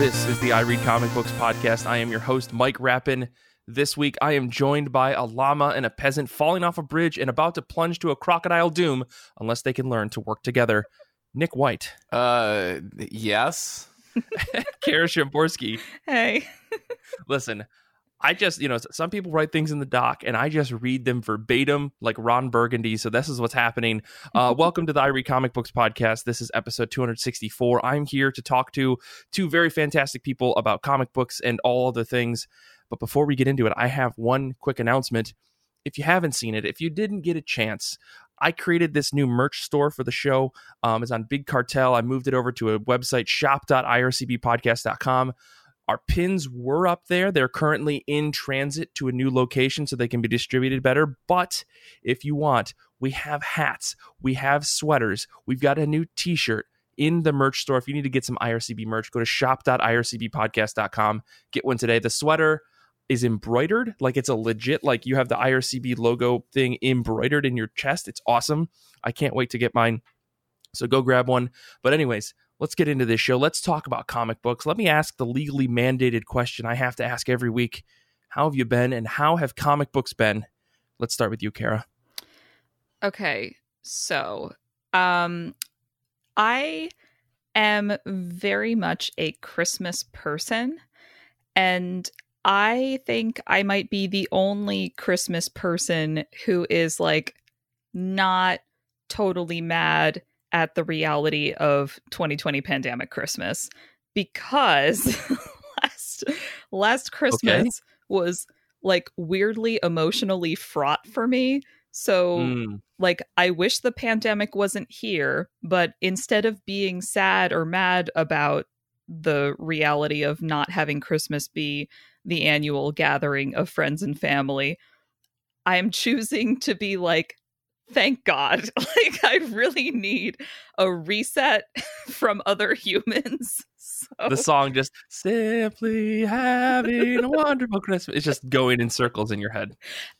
This is the I Read Comic Books podcast. I am your host, Mike Rappin. This week, I am joined by a llama and a peasant falling off a bridge and about to plunge to a crocodile doom unless they can learn to work together. Nick White, Uh, yes. Kara Shimborski. Hey. Listen, I just, you know, some people write things in the doc and I just read them verbatim like Ron Burgundy. So this is what's happening. Uh, welcome to the I Read Comic Books podcast. This is episode 264. I'm here to talk to two very fantastic people about comic books and all other things. But before we get into it, I have one quick announcement. If you haven't seen it, if you didn't get a chance, I created this new merch store for the show. Um, it's on Big Cartel. I moved it over to a website, shop.ircbpodcast.com. Our pins were up there. They're currently in transit to a new location so they can be distributed better. But if you want, we have hats, we have sweaters, we've got a new t shirt in the merch store. If you need to get some IRCB merch, go to shop.ircbpodcast.com. Get one today. The sweater is embroidered, like it's a legit, like you have the IRCB logo thing embroidered in your chest. It's awesome. I can't wait to get mine. So go grab one. But, anyways, let's get into this show. Let's talk about comic books. Let me ask the legally mandated question I have to ask every week How have you been, and how have comic books been? Let's start with you, Kara. Okay. So, um I am very much a Christmas person and I think I might be the only Christmas person who is like not totally mad at the reality of 2020 pandemic Christmas because last last Christmas was like weirdly emotionally fraught for me. So Mm, like I wish the pandemic wasn't here, but instead of being sad or mad about the reality of not having Christmas be the annual gathering of friends and family, I am choosing to be like thank God. Like I really need a reset from other humans. So the song just simply having a wonderful Christmas. It's just going in circles in your head.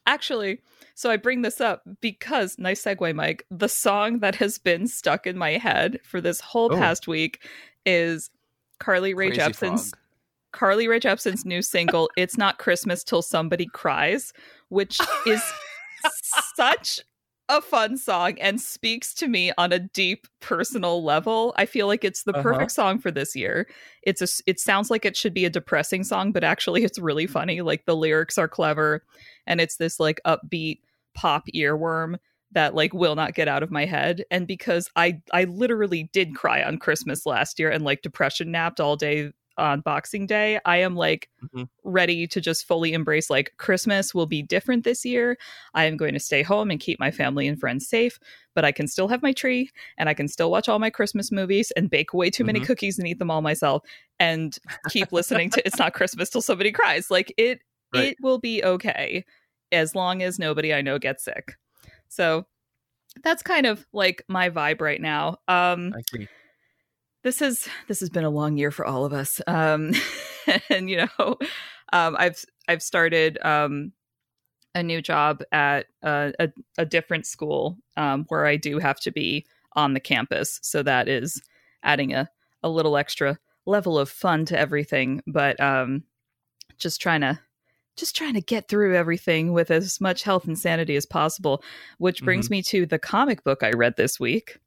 Actually, so I bring this up because nice segue, Mike. The song that has been stuck in my head for this whole Oh. past week is Carly Rae Crazy Jepsen's Frog. Carly Rae Jepsen's new single "It's Not Christmas Till Somebody Cries," which is such a fun song and speaks to me on a deep personal level. I feel like it's the Uh-huh. perfect song for this year. It's a it sounds like it should be a depressing song, but actually it's really funny. Like the lyrics are clever and it's this like upbeat pop earworm that like will not get out of my head and because I I literally did cry on Christmas last year and like depression napped all day on Boxing Day, I am like Mhm. ready to just fully embrace like Christmas will be different this year. I am going to stay home and keep my family and friends safe, but I can still have my tree and I can still watch all my Christmas movies and bake way too many Mhm. cookies and eat them all myself and keep listening to It's Not Christmas Till Somebody Cries. Like it Right. it will be okay as long as nobody I know gets sick. So that's kind of like my vibe right now. Um I see. This is this has been a long year for all of us um and you know um i've i've started um a new job at uh, a, a different school um where i do have to be on the campus so that is adding a a little extra level of fun to everything but um just trying to just trying to get through everything with as much health and sanity as possible which brings me to the comic book i read this week.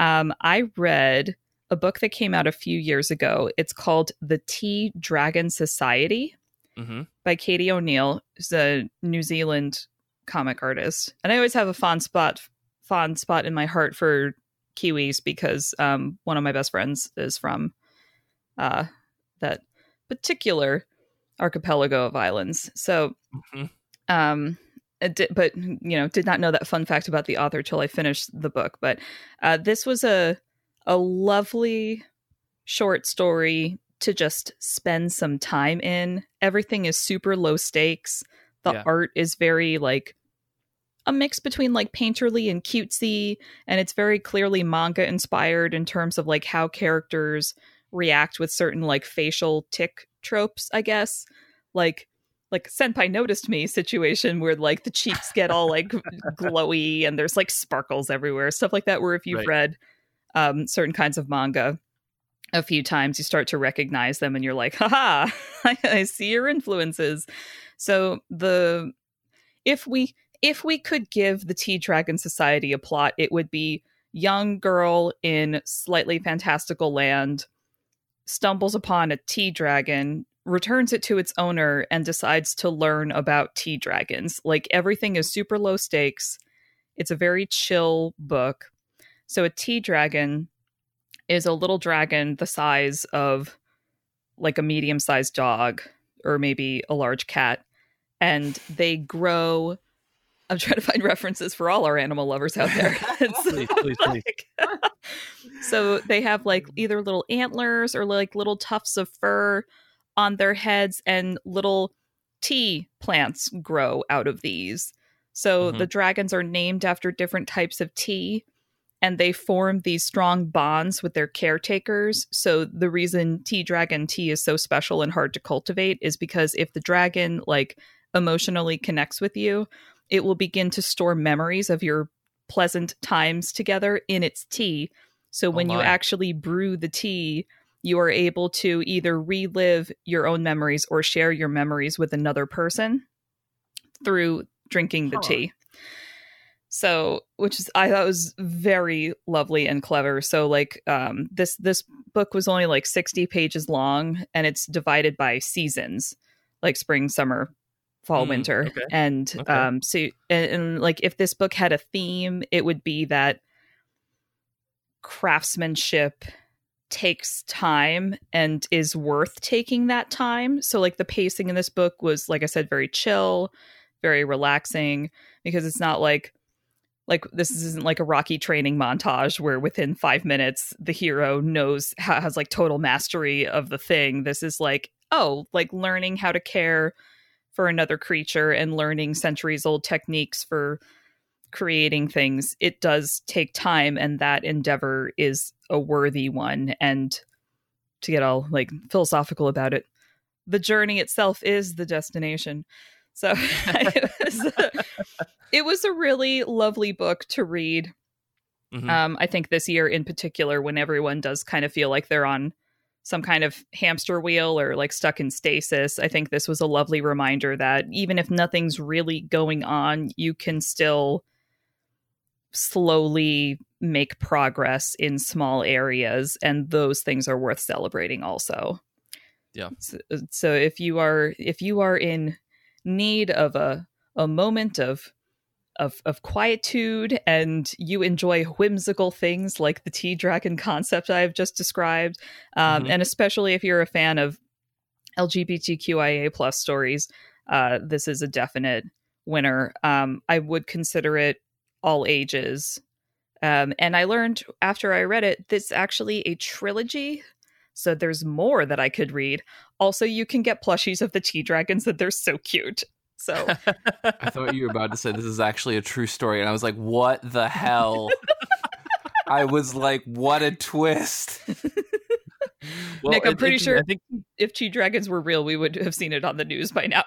Um i read a book that came out a few years ago. It's called The Tea Dragon Society hmm by Katie O'Neill, who's a New Zealand comic artist. And I always have a fond spot fond spot in my heart for Kiwis because um, one of my best friends is from uh, that particular archipelago of islands. So Mhm. um did, but you know did not know that fun fact about the author till i finished the book but uh, this was a a lovely short story to just spend some time in everything is super low stakes the Yeah. art is very like a mix between like painterly and cutesy and it's very clearly manga inspired in terms of like how characters react with certain like facial tick tropes i guess like like senpai noticed me situation where like the cheeks get all like glowy and there's like sparkles everywhere stuff like that where if you've Right. read um certain kinds of manga a few times, you start to recognize them, and you're like, "Haha, I, I see your influences." So the if we if we could give the Tea Dragon Society a plot, it would be young girl in slightly fantastical land stumbles upon a tea dragon, returns it to its owner, and decides to learn about tea dragons. Like everything is super low stakes. It's a very chill book. So a tea dragon is a little dragon the size of like a medium sized dog or maybe a large cat. And they grow I'm trying to find references for all our animal lovers out there. please, please, please. so they have like either little antlers or like little tufts of fur on their heads, and little tea plants grow out of these. So Mhm. the dragons are named after different types of tea. And they form these strong bonds with their caretakers. So the reason tea dragon tea is so special and hard to cultivate is because if the dragon like emotionally connects with you, it will begin to store memories of your pleasant times together in its tea. So oh when you actually brew the tea, you are able to either relive your own memories or share your memories with another person through drinking the Huh. tea. So, which is I thought was very lovely and clever. So, like, um, this this book was only like sixty pages long, and it's divided by seasons, like spring, summer, fall, Mm, winter, okay. and Okay. um, so and, and like if this book had a theme, it would be that craftsmanship takes time and is worth taking that time. So like the pacing in this book was like I said very chill, very relaxing because it's not like like this isn't like a rocky training montage where within 5 minutes the hero knows has like total mastery of the thing. This is like oh, like learning how to care for another creature and learning centuries old techniques for creating things, it does take time, and that endeavor is a worthy one. And to get all like philosophical about it, the journey itself is the destination. So was it was a really lovely book to read. Mhm. Um, I think this year in particular, when everyone does kind of feel like they're on some kind of hamster wheel or like stuck in stasis, I think this was a lovely reminder that even if nothing's really going on, you can still slowly make progress in small areas, and those things are worth celebrating also. Yeah. So, so if you are if you are in need of a a moment of of of quietude and you enjoy whimsical things like the tea dragon concept I've just described, um, Mhm. and especially if you're a fan of LGBTQIA plus stories, uh, this is a definite winner. Um, I would consider it all ages. Um, and I learned after I read it, this actually a trilogy. So there's more that I could read. Also, you can get plushies of the tea dragons that they're so cute. So I thought you were about to say this is actually a true story, and I was like, "What the hell?" I was like, "What a twist!" Well, Nick, I'm it- pretty it- sure- I think if tea dragons were real, we would have seen it on the news by now.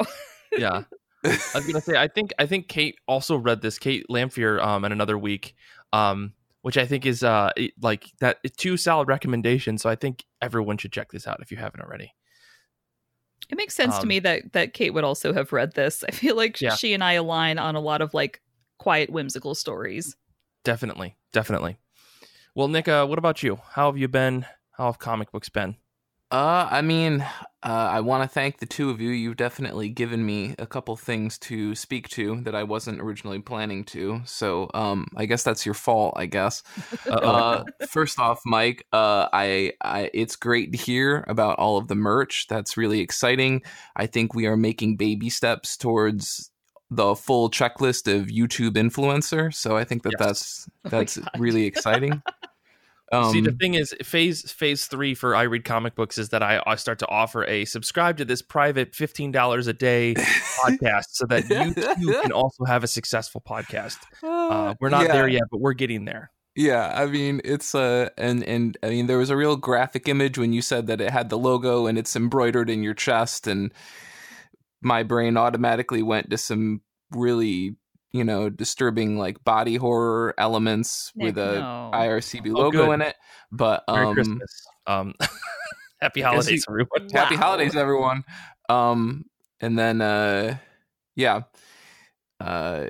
yeah. I was gonna say I think I think Kate also read this. Kate Lamphere um in another week, um, which I think is uh like that two solid recommendations. So I think everyone should check this out if you haven't already. It makes sense to Um, me that that Kate would also have read this. I feel like Yeah. she and I align on a lot of like quiet, whimsical stories. Definitely, definitely. Well, Nick, uh, what about you? How have you been? How have comic books been? Uh, I mean, uh, I want to thank the two of you. You've definitely given me a couple things to speak to that I wasn't originally planning to. So, um, I guess that's your fault. I guess. Uh, first off, Mike, uh, I, I, it's great to hear about all of the merch. That's really exciting. I think we are making baby steps towards the full checklist of YouTube influencer. So I think that Yes. that's Oh that's God. really exciting. Um, See, the thing is, phase phase three for I read comic books is that I, I start to offer a subscribe to this private fifteen dollars a day podcast, so that you too can also have a successful podcast. Uh, we're not yeah. there yet, but we're getting there. Yeah, I mean it's uh and and I mean there was a real graphic image when you said that it had the logo and it's embroidered in your chest and my brain automatically went to some really you know, disturbing like body horror elements Nick, with a no. IRCB Oh, logo good. in it. But Merry um, Christmas. Um, happy holidays, you- everyone. happy Wow. holidays, everyone. Um, and then uh, yeah, uh,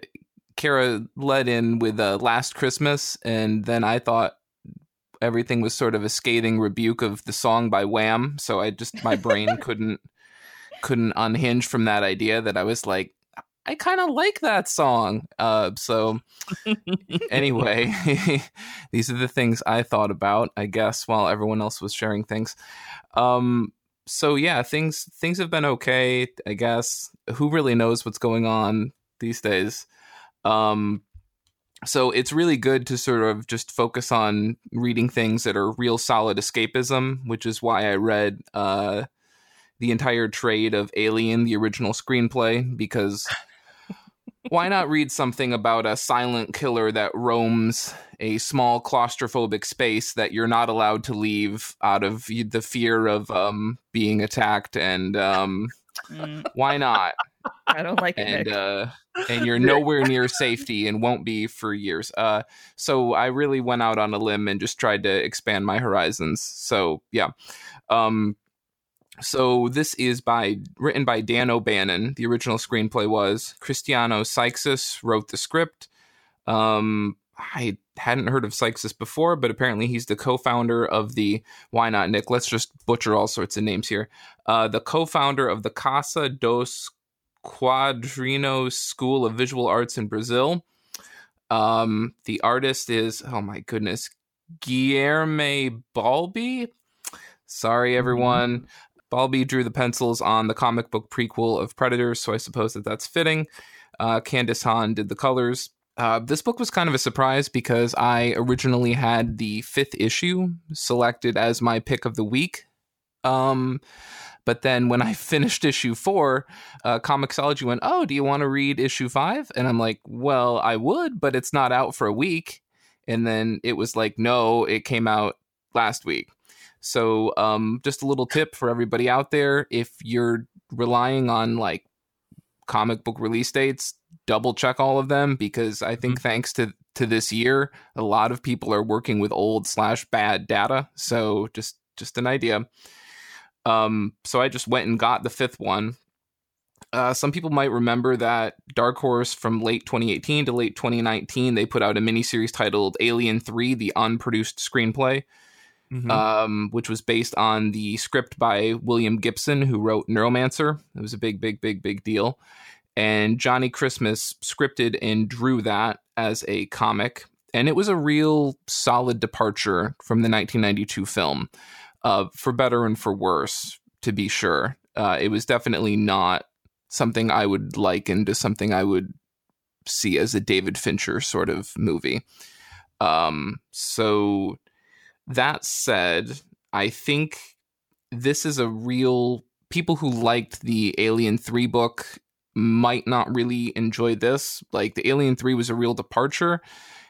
Kara led in with uh, Last Christmas, and then I thought everything was sort of a scathing rebuke of the song by Wham. So I just my brain couldn't couldn't unhinge from that idea that I was like. I kind of like that song. Uh, so anyway, these are the things I thought about, I guess, while everyone else was sharing things. Um, so yeah, things things have been okay, I guess. Who really knows what's going on these days? Um, so it's really good to sort of just focus on reading things that are real solid escapism, which is why I read uh, the entire trade of Alien, the original screenplay, because why not read something about a silent killer that roams a small claustrophobic space that you're not allowed to leave out of the fear of um, being attacked and um, Mm, why not I don't like it. and Nick. uh, and you're nowhere near safety and won't be for years uh, so i really went out on a limb and just tried to expand my horizons so yeah um, so this is by written by Dan O'Bannon. The original screenplay was Cristiano Seixas wrote the script. Um, I hadn't heard of Seixas before, but apparently he's the co-founder of the Why Not Nick. Let's just butcher all sorts of names here. Uh, the co-founder of the Casa dos Quadrinhos School of Visual Arts in Brazil. Um, the artist is oh my goodness, Guilherme Balbi. Sorry, everyone. Balbi drew the pencils on the comic book prequel of Predator, so I suppose that that's fitting. Uh, Candice Hahn did the colors. Uh, this book was kind of a surprise because I originally had the fifth issue selected as my pick of the week. Um, but then when I finished issue four, uh, Comixology went, "Oh, do you want to read issue five? And I'm like, "Well, I would, but it's not out for a week." And then it was like, "No, it came out last week." So, um, just a little tip for everybody out there: if you're relying on like comic book release dates, double check all of them because I think thanks to to this year, a lot of people are working with old slash bad data. So, just just an idea. Um, so I just went and got the fifth one. Uh, some people might remember that Dark Horse from late 2018 to late 2019, they put out a miniseries titled Alien 3, the unproduced screenplay Mhm. um, which was based on the script by William Gibson, who wrote Neuromancer. It was a big, big, big, big deal. And Johnny Christmas scripted and drew that as a comic. And it was a real solid departure from the 1992 film, uh, for better and for worse, to be sure. Uh, it was definitely not something I would liken to something I would see as a David Fincher sort of movie. Um, so that said, I think this is a real people who liked the Alien 3 book might not really enjoy this. Like the Alien 3 was a real departure.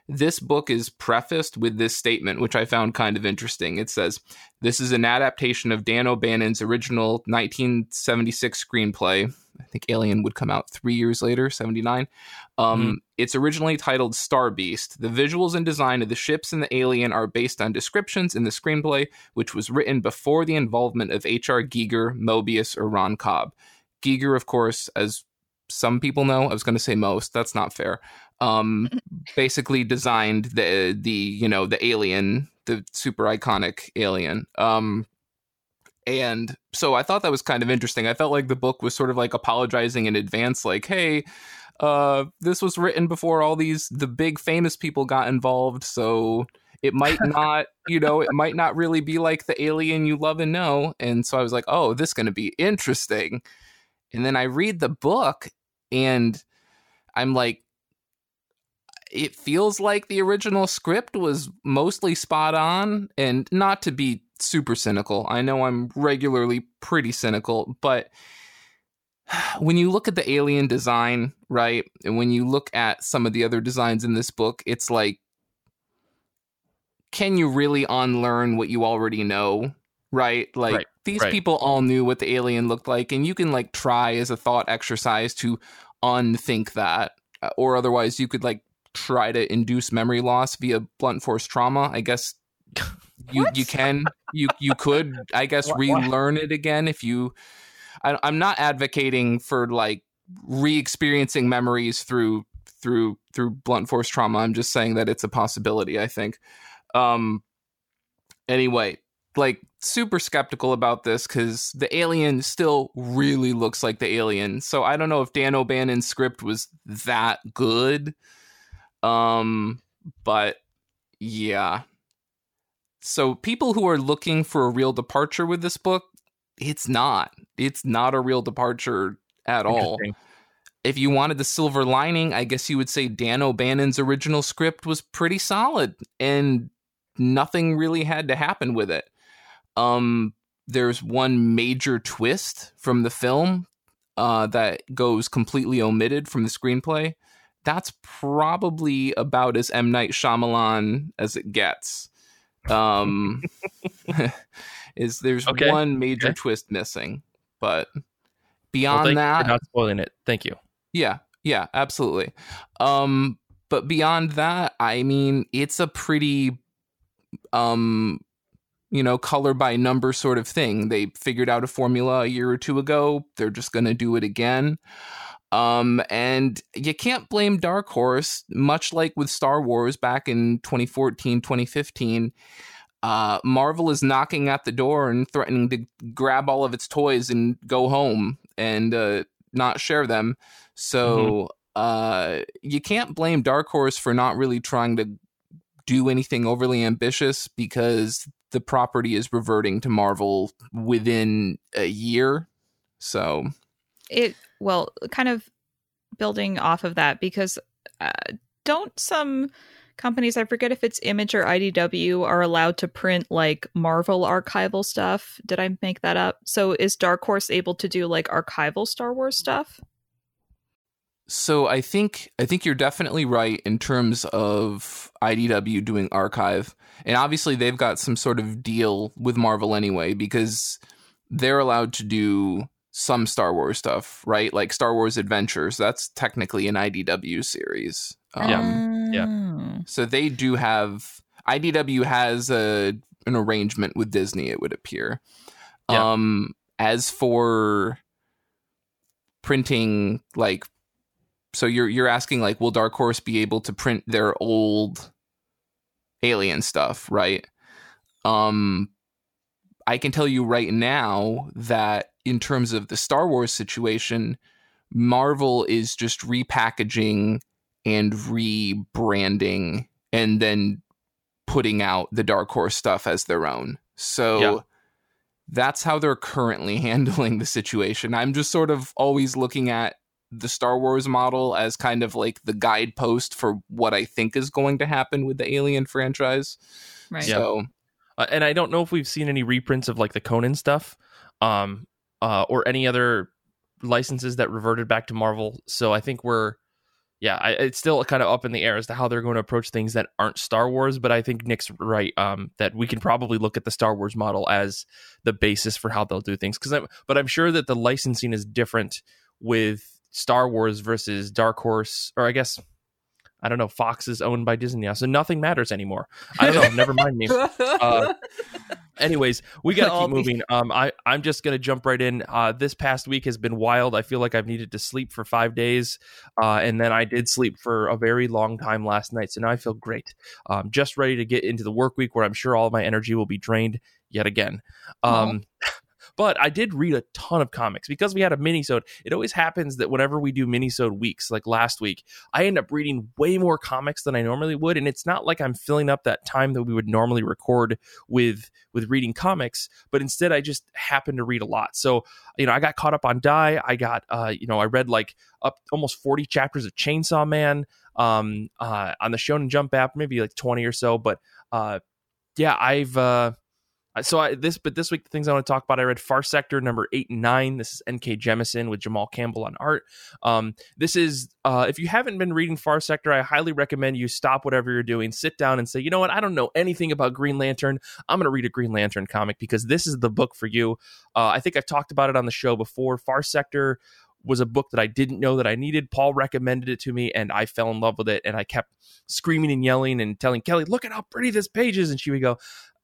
This book is prefaced with this statement, which I found kind of interesting. It says, This is an adaptation of Dan O'Bannon's original 1976 screenplay. I think Alien would come out three years later, 79. Um, Mhm. It's originally titled Star Beast. The visuals and design of the ships and the alien are based on descriptions in the screenplay, which was written before the involvement of H.R. Giger, Moebius, or Ron Cobb. Giger, of course, as some people know, I was going to say most. That's not fair. Um, basically designed the the you know the alien, the super iconic alien. Um, and so I thought that was kind of interesting. I felt like the book was sort of like apologizing in advance, like, hey, uh, this was written before all these the big famous people got involved, so it might not, you know, it might not really be like the alien you love and know. And so I was like, oh, this is going to be interesting. And then I read the book and I'm like, it feels like the original script was mostly spot on and not to be super cynical. I know I'm regularly pretty cynical, but when you look at the alien design, right, and when you look at some of the other designs in this book, it's like, can you really unlearn what you already know? Right? Like, Right, these right. people all knew what the alien looked like, and you can, like, try as a thought exercise to unthink that. uh, or otherwise you could like try to induce memory loss via blunt force trauma. I guess you What? you can you you could I guess What- what? relearn it again if you. I, I'm not advocating for like re-experiencing memories through through through blunt force trauma. I'm just saying that it's a possibility. I think. Um. Anyway, like super skeptical about this because the alien still really looks like the alien. So I don't know if Dan O'Bannon's script was that good. Um, but yeah. So people who are looking for a real departure with this book, it's not. It's not a real departure at all. If you wanted the silver lining, I guess you would say Dan O'Bannon's original script was pretty solid and nothing really had to happen with it. Um, there's one major twist from the film uh, that goes completely omitted from the screenplay. That's probably about as M Night Shyamalan as it gets. Um, is there's Okay. one major Okay. twist missing, but Well, beyond you that, not spoiling it. Thank you. yeah, yeah, absolutely. Um, but beyond that, I mean, it's a pretty, um, you know, color by number sort of thing. They figured out a formula a year or two ago. They're just going to do it again. Um, and you can't blame Dark Horse, much like with Star Wars back in 2014, 2015. Uh, Marvel is knocking at the door and threatening to grab all of its toys and go home and uh, not share them. So uh, you can't blame Dark Horse for not really trying to do anything overly ambitious because the property is reverting to Marvel within a year. So it well kind of building off of that because uh, don't some companies i forget if it's image or idw are allowed to print like marvel archival stuff? Did i make that up? So is dark horse able to do like archival star wars stuff? So I think I think you're definitely right in terms of IDW doing archive. And obviously they've got some sort of deal with Marvel anyway because they're allowed to do some Star Wars stuff, right? Like Star Wars Adventures. That's technically an IDW series. Um, Yeah. Oh. So they do have IDW has a an arrangement with Disney, it would appear. Yeah. Um as for printing like so you're you're asking like will Dark Horse be able to print their old alien stuff, right? Um I can tell you right now that in terms of the Star Wars situation, Marvel is just repackaging and rebranding and then putting out the Dark Horse stuff as their own. So Yeah. that's how they're currently handling the situation. I'm just sort of always looking at the Star Wars model as kind of like the guidepost for what I think is going to happen with the Alien franchise. right So Uh, and I don't know if we've seen any reprints of like the Conan stuff, um, uh, or any other licenses that reverted back to Marvel. So I think we're, yeah, I, it's still kind of up in the air as to how they're going to approach things that aren't Star Wars. But I think Nick's right um, that we can probably look at the Star Wars model as the basis for how they'll do things. Because, but I'm sure that the licensing is different with Star Wars versus Dark Horse, or I guess. I don't know. Fox is owned by Disney now, so nothing matters anymore. I don't know. Never mind me. Uh, anyways we gotta keep moving. Um i i'm just gonna jump right in. Uh this past week has been wild. I feel like i've needed to sleep for five days uh and then i did sleep for a very long time last night so now i feel great. Um just ready to get into the work week where i'm sure all of my energy will be drained yet again. Um But I did read a ton of comics because we had a mini-sode. It always happens that whenever we do mini-sode weeks, like last week, I end up reading way more comics than I normally would, and it's not like I'm filling up that time that we would normally record with with reading comics, but instead I just happen to read a lot. So you know, I got caught up on Die. I got uh, you know, I read like up almost 40 chapters of Chainsaw Man um uh on the Shonen Jump app, maybe like 20 or so, but uh yeah, I've uh so I, this, but this week the things I want to talk about, I read Far Sector number eight and nine. This is N.K. Jemisin with Jamal Campbell on art. Um, this is uh, if you haven't been reading Far Sector, I highly recommend you stop whatever you're doing, sit down, and say, you know what, I don't know anything about Green Lantern. I'm going to read a Green Lantern comic because this is the book for you. Uh, I think I've talked about it on the show before. Far Sector was a book that I didn't know that I needed. Paul recommended it to me and I fell in love with it and I kept screaming and yelling and telling Kelly, "Look at how pretty this page is." And she would go,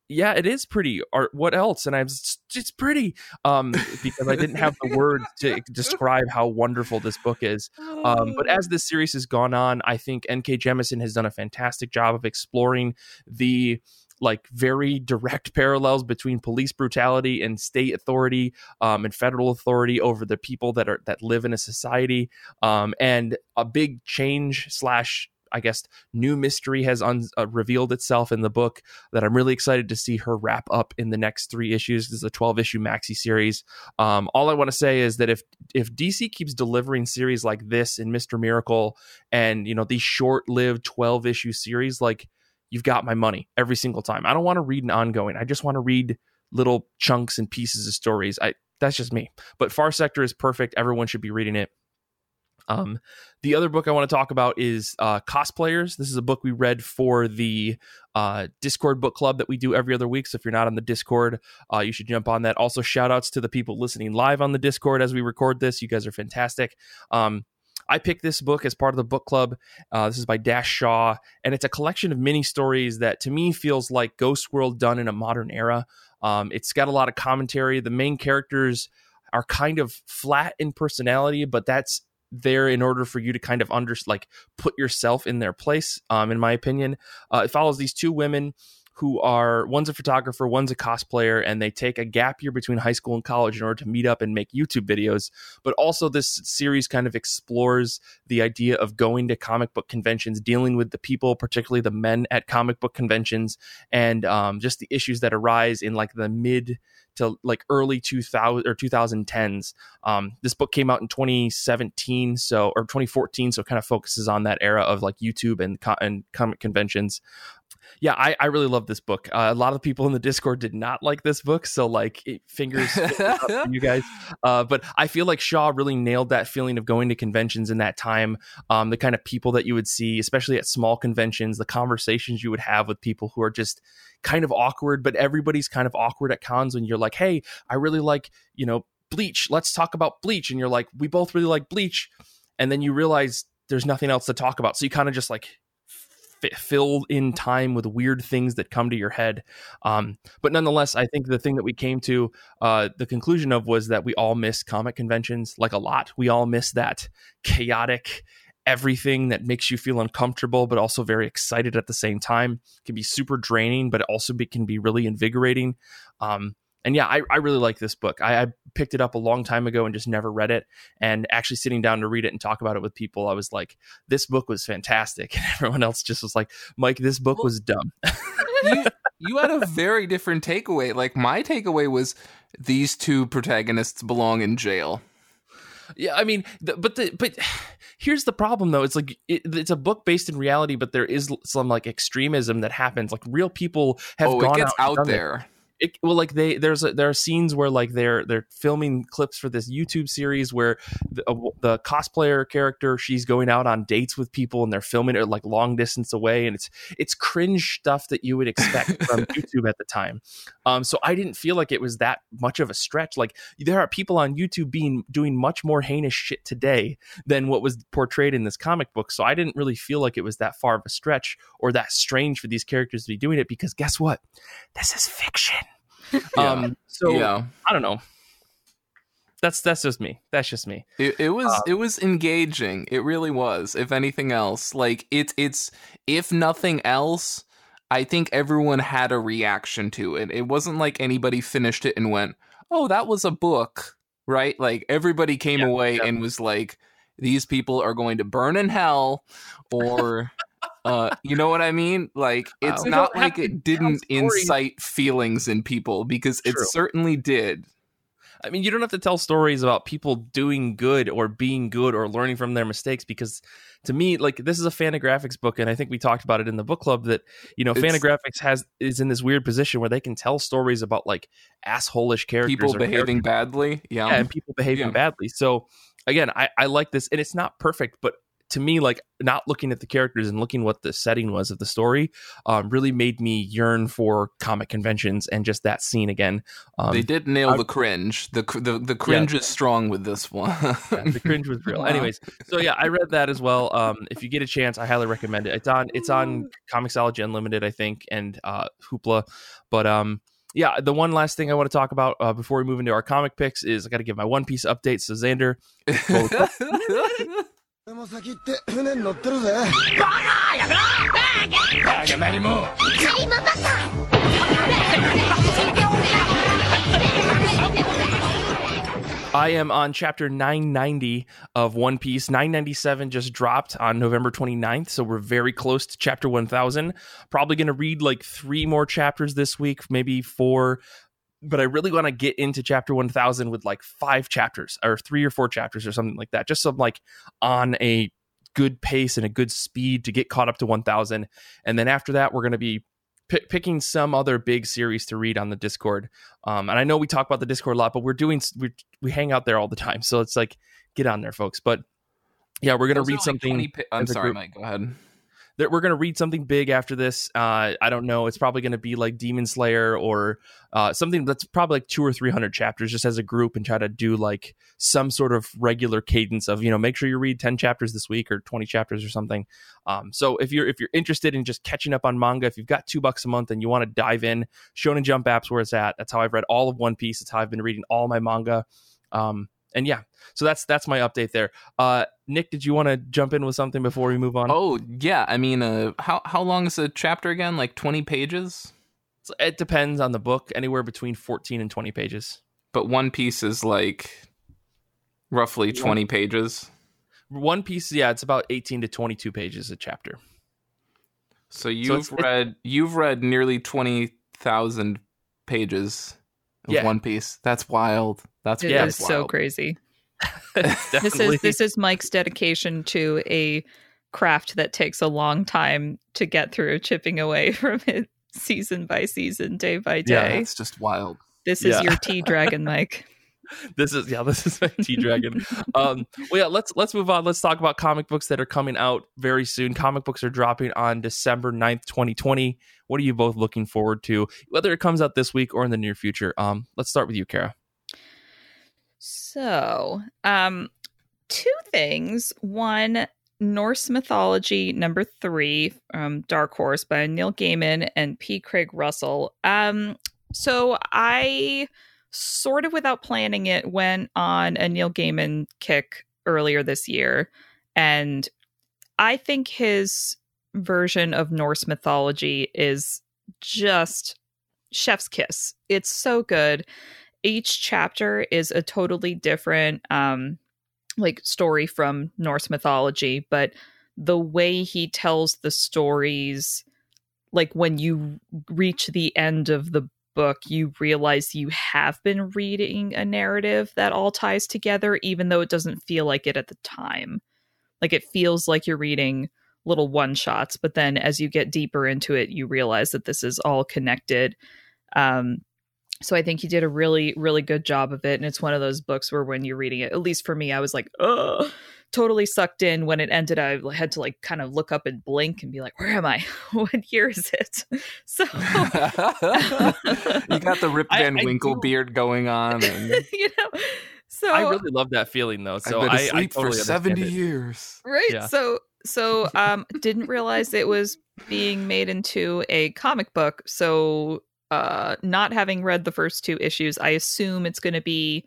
yeah, it is pretty. Or what else? And I was, it's pretty, um, because I didn't have the words to describe how wonderful this book is. Um, but as this series has gone on, I think N.K. Jemisin has done a fantastic job of exploring the like very direct parallels between police brutality and state authority um, and federal authority over the people that are that live in a society um, and a big change slash I guess new mystery has un- uh, revealed itself in the book that I'm really excited to see her wrap up in the next three issues. This is a 12 issue maxi series. Um, all I want to say is that if if DC keeps delivering series like this in Mister Miracle and you know these short lived 12 issue series, like you've got my money every single time. I don't want to read an ongoing. I just want to read little chunks and pieces of stories. I that's just me. But Far Sector is perfect. Everyone should be reading it. Um, the other book I want to talk about is uh, Cosplayers. This is a book we read for the uh, Discord book club that we do every other week. So if you're not on the Discord, uh, you should jump on that. Also, shout outs to the people listening live on the Discord as we record this. You guys are fantastic. Um, I picked this book as part of the book club. Uh, this is by Dash Shaw, and it's a collection of mini stories that to me feels like Ghost World done in a modern era. Um, it's got a lot of commentary. The main characters are kind of flat in personality, but that's there in order for you to kind of under like put yourself in their place. Um, in my opinion, uh, it follows these two women who are one's a photographer, one's a cosplayer, and they take a gap year between high school and college in order to meet up and make YouTube videos. But also, this series kind of explores the idea of going to comic book conventions, dealing with the people, particularly the men at comic book conventions, and um, just the issues that arise in like the mid to like early 2000 or 2010s. Um, this book came out in 2017, so or 2014, so kind of focuses on that era of like YouTube and and comic conventions yeah, I, I really love this book. Uh, a lot of people in the Discord did not like this book, so like it, fingers you guys. Uh, but I feel like Shaw really nailed that feeling of going to conventions in that time. Um, the kind of people that you would see, especially at small conventions, the conversations you would have with people who are just kind of awkward, but everybody's kind of awkward at cons when you're like, hey, I really like you know Bleach. Let's talk about Bleach, and you're like, we both really like Bleach, and then you realize there's nothing else to talk about, so you kind of just like filled in time with weird things that come to your head. Um, but nonetheless, I think the thing that we came to uh, the conclusion of was that we all miss comic conventions like a lot. We all miss that chaotic everything that makes you feel uncomfortable but also very excited at the same time it can be super draining but it also be, can be really invigorating um, and yeah, I, I really like this book. I, I, picked it up a long time ago and just never read it. And actually sitting down to read it and talk about it with people, I was like, this book was fantastic. And everyone else just was like, Mike, this book well, was dumb. you, you had a very different takeaway. Like, my takeaway was these two protagonists belong in jail. Yeah, I mean, the, but the but here's the problem though. It's like it, it's a book based in reality, but there is some like extremism that happens. Like real people have oh, gone it gets out, out there. It it, well like they there's a, there are scenes where like they're they're filming clips for this YouTube series where the, uh, the cosplayer character she's going out on dates with people and they're filming it like long distance away and it's it's cringe stuff that you would expect from YouTube at the time. Um, so I didn't feel like it was that much of a stretch. Like there are people on YouTube being doing much more heinous shit today than what was portrayed in this comic book. So I didn't really feel like it was that far of a stretch or that strange for these characters to be doing it because guess what? This is fiction. Yeah. Um, so yeah. I don't know. That's that's just me. That's just me. It, it was uh, it was engaging. It really was. If anything else, like it's it's if nothing else, I think everyone had a reaction to it. It wasn't like anybody finished it and went, "Oh, that was a book." Right? Like everybody came yeah, away yeah. and was like, "These people are going to burn in hell," or uh, you know what I mean? Like it's not like it didn't incite feelings in people because True. it certainly did. I mean, you don't have to tell stories about people doing good or being good or learning from their mistakes because to me, like this is a Fantagraphics book, and I think we talked about it in the book club that you know it's, Fantagraphics has is in this weird position where they can tell stories about like assholish characters, people behaving badly, yeah. yeah, and people behaving yeah. badly. So again, I, I like this, and it's not perfect, but to me, like not looking at the characters and looking what the setting was of the story, um, really made me yearn for comic conventions and just that scene again. Um, they did nail I, the cringe. The the, the cringe yeah. is strong with this one. yeah, the cringe was real. Anyways, so yeah, I read that as well. Um, if you get a chance, I highly recommend it. It's on it's on Comixology Unlimited, I think, and uh, Hoopla. But um, yeah, the one last thing I want to talk about uh, before we move into our comic picks is I got to give my One Piece update. So Xander. 俺も先行って船に乗ってるぜバカやめろバカ何もカイマバカ I am on chapter 990 of One Piece. 997 just dropped on November 29th, so we're very close to chapter 1000. Probably going to read like three more chapters this week, maybe four. but I really want to get into chapter 1000 with like five chapters or three or four chapters or something like that. Just some like on a good pace and a good speed to get caught up to 1000. And then after that, we're going to be p- picking some other big series to read on the Discord. Um, and I know we talk about the Discord a lot, but we're doing we we hang out there all the time, so it's like get on there, folks. But yeah, we're gonna read something. Pi- I'm sorry. Mike. Go ahead that we're going to read something big after this. Uh, I don't know. It's probably going to be like Demon Slayer or uh, something that's probably like two or three hundred chapters, just as a group, and try to do like some sort of regular cadence of you know make sure you read ten chapters this week or twenty chapters or something. Um, so if you're if you're interested in just catching up on manga, if you've got two bucks a month and you want to dive in, Shonen Jump apps where it's at. That's how I've read all of One Piece. It's how I've been reading all my manga. Um, and yeah, so that's that's my update there. Uh, Nick, did you want to jump in with something before we move on? Oh yeah, I mean, uh, how how long is a chapter again? Like twenty pages? So it depends on the book, anywhere between fourteen and twenty pages. But One Piece is like roughly twenty pages. One Piece, yeah, it's about eighteen to twenty-two pages a chapter. So you've so read you've read nearly twenty thousand pages of yeah. One Piece. That's wild. That's it yeah, is so crazy. this is this is Mike's dedication to a craft that takes a long time to get through, chipping away from it season by season, day by day. Yeah, it's just wild. This is your tea dragon, Mike. this is yeah, this is my tea dragon. um, well, yeah, let's let's move on. Let's talk about comic books that are coming out very soon. Comic books are dropping on December 9th, 2020. What are you both looking forward to, whether it comes out this week or in the near future? Um, let's start with you, Kara. So, um, two things. One, Norse mythology number three, um, Dark Horse by Neil Gaiman and P. Craig Russell. Um, so I sort of without planning it went on a Neil Gaiman kick earlier this year, and I think his version of Norse mythology is just chef's kiss. It's so good each chapter is a totally different um like story from Norse mythology, but the way he tells the stories like when you reach the end of the book you realize you have been reading a narrative that all ties together even though it doesn't feel like it at the time. Like it feels like you're reading little one shots but then as you get deeper into it you realize that this is all connected. Um so I think he did a really, really good job of it. And it's one of those books where when you're reading it, at least for me, I was like, oh, totally sucked in. When it ended, I had to like kind of look up and blink and be like, where am I? what year is it? So you got the Rip Van I, Winkle I beard going on. And... you know, so I really love that feeling though. So I, I totally for 70 years. Right. Yeah. So so um didn't realize it was being made into a comic book. So uh, not having read the first two issues, I assume it's going to be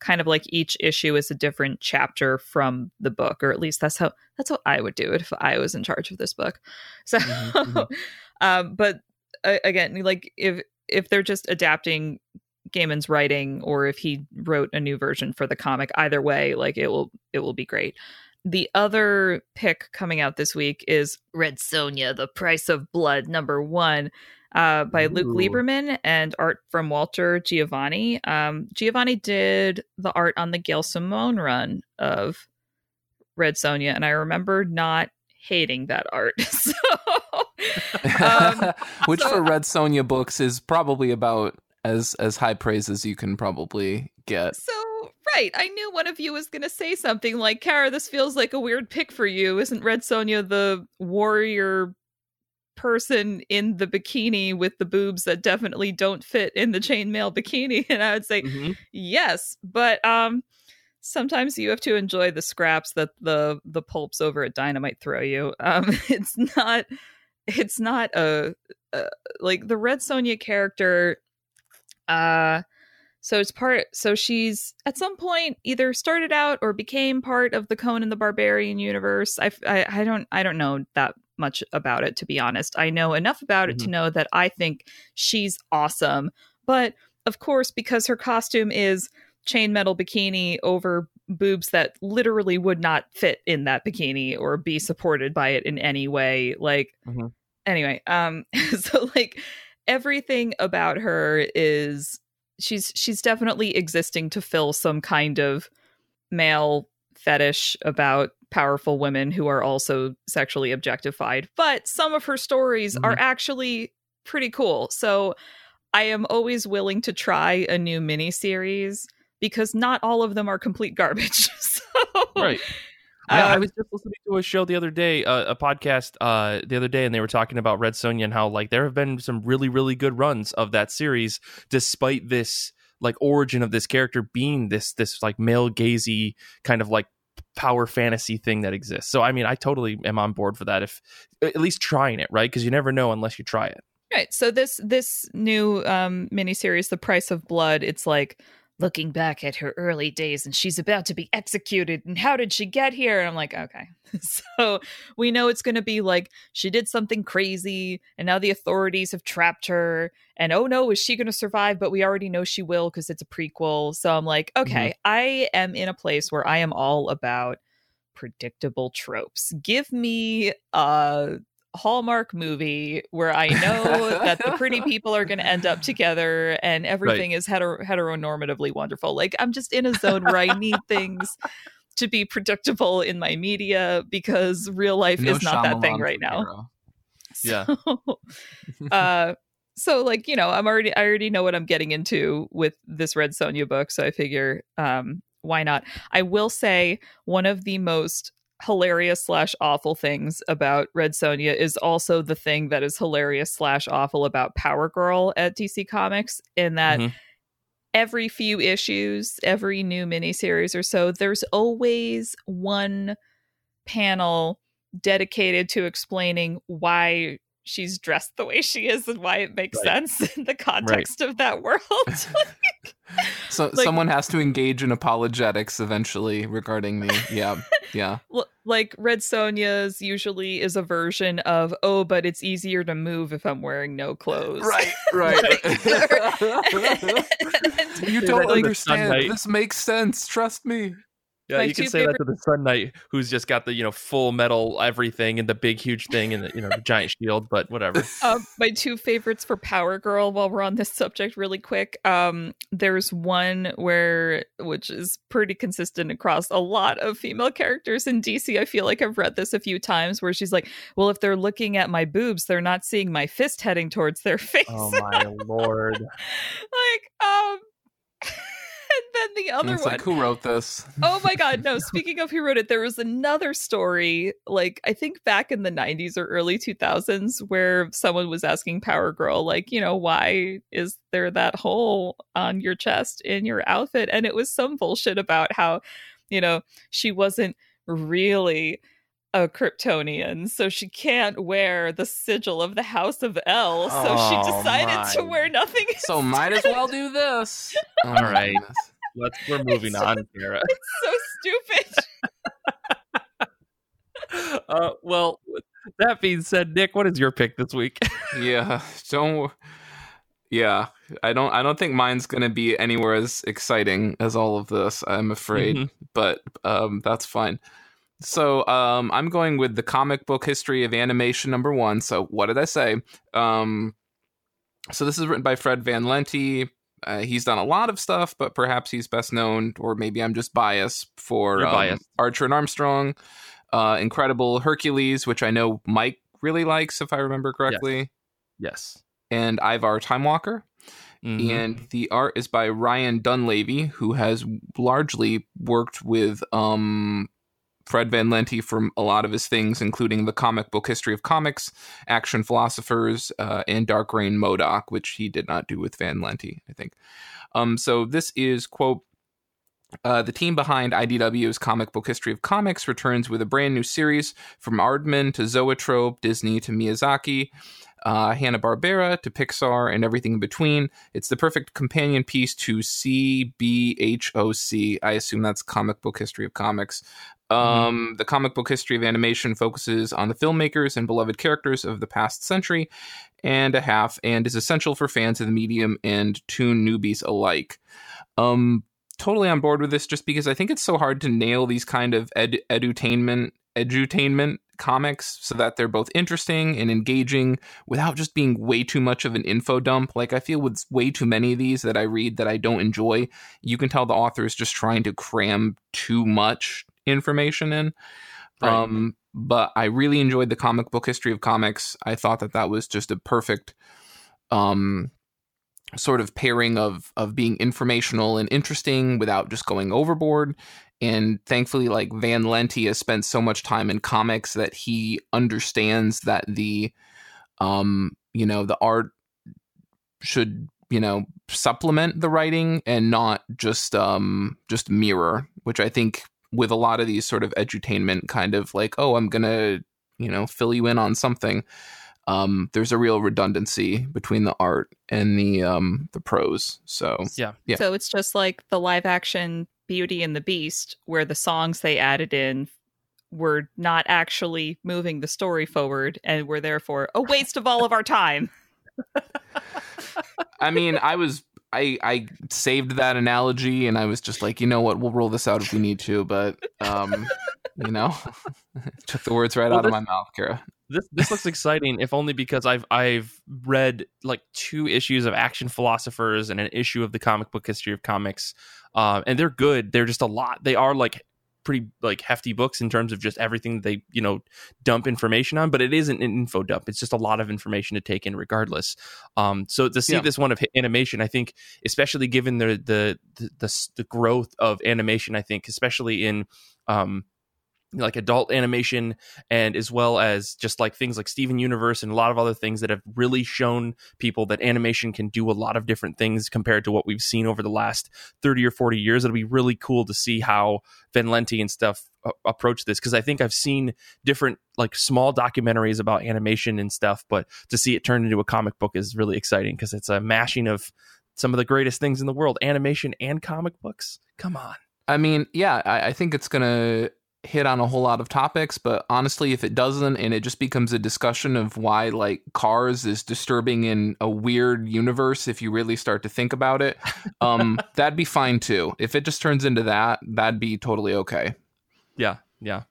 kind of like each issue is a different chapter from the book, or at least that's how that's how I would do it if I was in charge of this book. So, mm-hmm. mm-hmm. um, but uh, again, like if if they're just adapting Gaiman's writing, or if he wrote a new version for the comic, either way, like it will it will be great. The other pick coming out this week is Red Sonja, The Price of Blood, number one uh, by Ooh. Luke Lieberman and art from Walter Geovani. Um, Geovani did the art on the Gail Simone run of Red Sonja, and I remember not hating that art. so, um, Which so, for Red Sonja books is probably about as as high praise as you can probably get. So Right. I knew one of you was going to say something like, Kara, this feels like a weird pick for you. Isn't Red Sonja the warrior person in the bikini with the boobs that definitely don't fit in the chainmail bikini? And I would say, Mm-hmm. yes. But um, sometimes you have to enjoy the scraps that the the pulps over at Dynamite throw you. Um, it's not it's not a, a like the Red Sonja character. Uh, so it's part. So she's at some point either started out or became part of the Conan the Barbarian universe. I I, I don't I don't know that much about it to be honest. I know enough about it to know that I think she's awesome, but of course because her costume is chainmetal bikini over boobs that literally would not fit in that bikini or be supported by it in any way like Mhm. anyway um so like everything about her is she's she's definitely existing to fill some kind of male fetish about powerful women who are also sexually objectified but some of her stories are mm-hmm. actually pretty cool. So i am always willing to try a new miniseries because not all of them are complete garbage. So Right. I, I um, was just listening to a show the other day, uh, a podcast uh, the other day, and they were talking about Red Sonja and how like there have been some really, really good runs of that series, despite this like origin of this character being this this like male gazy kind of like power fantasy thing that exists. So I mean, I totally am on board for that. If at least trying it, right? Because you never know unless you try it. Right. So this this new um miniseries, The Price of Blood, it's like looking back at her early days and she's about to be executed and how did she get here? And I'm like, okay. so we know it's gonna be like she did something crazy and now the authorities have trapped her and oh no, is she gonna survive? But we already know she will because it's a prequel. So I'm like, okay, mm-hmm. I am in a place where I am all about predictable tropes. Give me a Hallmark movie where I know that the pretty people are going to end up together and everything is hetero- heteronormatively wonderful. Like I'm just in a zone where I need things to be predictable in my media because real life No is not that thing right now. Hero. Yeah. So, uh, so like you know, I'm already I already know what I'm getting into with this Red Sonja book, so I figure um, why not? I will say one of the most hilarious slash awful things about Red Sonja is also the thing that is hilarious slash awful about Power Girl at DC Comics, in that Mhm. every few issues, every new miniseries or so, there's always one panel dedicated to explaining why she's dressed the way she is and why it makes Right. sense in the context of that world. So Like- someone has to engage in apologetics eventually regarding me. Yeah, yeah. Like Red Sonja's usually is a version of, oh, but it's easier to move if I'm wearing no clothes. right. And- you don't that understand. This makes sense. Trust me. Yeah, My you can say that to the Sun Knight, who's just got the you know full metal everything and the big huge thing and the you know the giant shield, but whatever. um, my two favorites for Power Girl, while we're on this subject, really quick. Um, there's one where, which is pretty consistent across a lot of female characters in DC. I feel like I've read this a few times where she's like, well, if they're looking at my boobs, they're not seeing my fist heading towards their face. Oh my lord! like, um, and then the other it's one. like, who wrote this? oh my god no speaking of who wrote it there was another story like i think back in the 90s or early 2000s where someone was asking power girl like you know why is there that hole on your chest in your outfit and it was some bullshit about how you know she wasn't really a Kryptonian, so she can't wear the sigil of the House of El. So Oh, she decided to wear nothing. So might as well do this. All my right. Goodness. Let's we're moving It's- on, Sarah. It's so stupid. Uh, well, that being said, Nick, what is your pick this week? Yeah, don't. Yeah, I don't. I don't think mine's gonna be anywhere as exciting as all of this. I'm afraid, Mhm. but um, that's fine. So um, I'm going with the comic book history of animation number one. So what did I say? Um, so this is written by Fred Van Lente. Uh, he's done a lot of stuff, but perhaps he's best known, or maybe I'm just biased for um, biased. Archer and Armstrong, uh, Incredible Hercules, which I know Mike really likes, if I remember correctly Yes. and Ivar Time Walker. Mm-hmm. And the art is by Ryan Dunlavey, who has largely worked with um, Fred Van Lente from a lot of his things, including the comic book history of comics, Action Philosophers, uh, and Dark Reign MODOK, which he did not do with Van Lente, I think. Um, so this is, quote, uh, the team behind IDW's Comic Book History of Comics returns with a brand new series from Aardman to Zoetrope, Disney to Miyazaki, uh, Hanna Barbera to Pixar, and everything in between. It's the perfect companion piece to CBHOC. I assume that's Comic Book History of Comics. Mm-hmm. Um, mm-hmm. The comic book history of animation focuses on the filmmakers and beloved characters of the past century and a half, and is essential for fans of the medium and toon newbies alike. Um, totally on board with this, just because I think it's so hard to nail these kind of ed- edutainment edutainment comics so that they're both interesting and engaging without just being way too much of an info dump. Like I feel with way too many of these that I read that I don't enjoy, you can tell the author is just trying to cram too much information in. Right. Um, but I really enjoyed the comic book history of comics. I thought that that was just a perfect um, sort of pairing of of being informational and interesting without just going overboard and thankfully like van lente has spent so much time in comics that he understands that the um you know the art should you know supplement the writing and not just um just mirror which i think with a lot of these sort of edutainment kind of like oh i'm gonna you know fill you in on something um, there's a real redundancy between the art and the um, the prose. So yeah, yeah. So it's just like the live action Beauty and the Beast, where the songs they added in were not actually moving the story forward and were therefore a waste of all of our time. I mean, I was I I saved that analogy and I was just like, you know what, we'll roll this out if we need to, but um, you know, took the words right well, out this, of my mouth, Kara. This this looks exciting, if only because I've I've read like two issues of Action Philosophers and an issue of the comic book history of comics, um, and they're good. They're just a lot. They are like pretty like hefty books in terms of just everything they you know dump information on but it isn't an info dump it's just a lot of information to take in regardless um so to see yeah. this one of animation i think especially given the the the, the, the growth of animation i think especially in um like adult animation and as well as just like things like Steven Universe and a lot of other things that have really shown people that animation can do a lot of different things compared to what we've seen over the last 30 or 40 years. It'll be really cool to see how Van Lente and stuff uh, approach this because I think I've seen different like small documentaries about animation and stuff, but to see it turned into a comic book is really exciting because it's a mashing of some of the greatest things in the world, animation and comic books. Come on. I mean, yeah, I, I think it's gonna hit on a whole lot of topics, but honestly, if it doesn't and it just becomes a discussion of why like cars is disturbing in a weird universe, if you really start to think about it, um, that'd be fine too. If it just turns into that, that'd be totally okay. Yeah, yeah.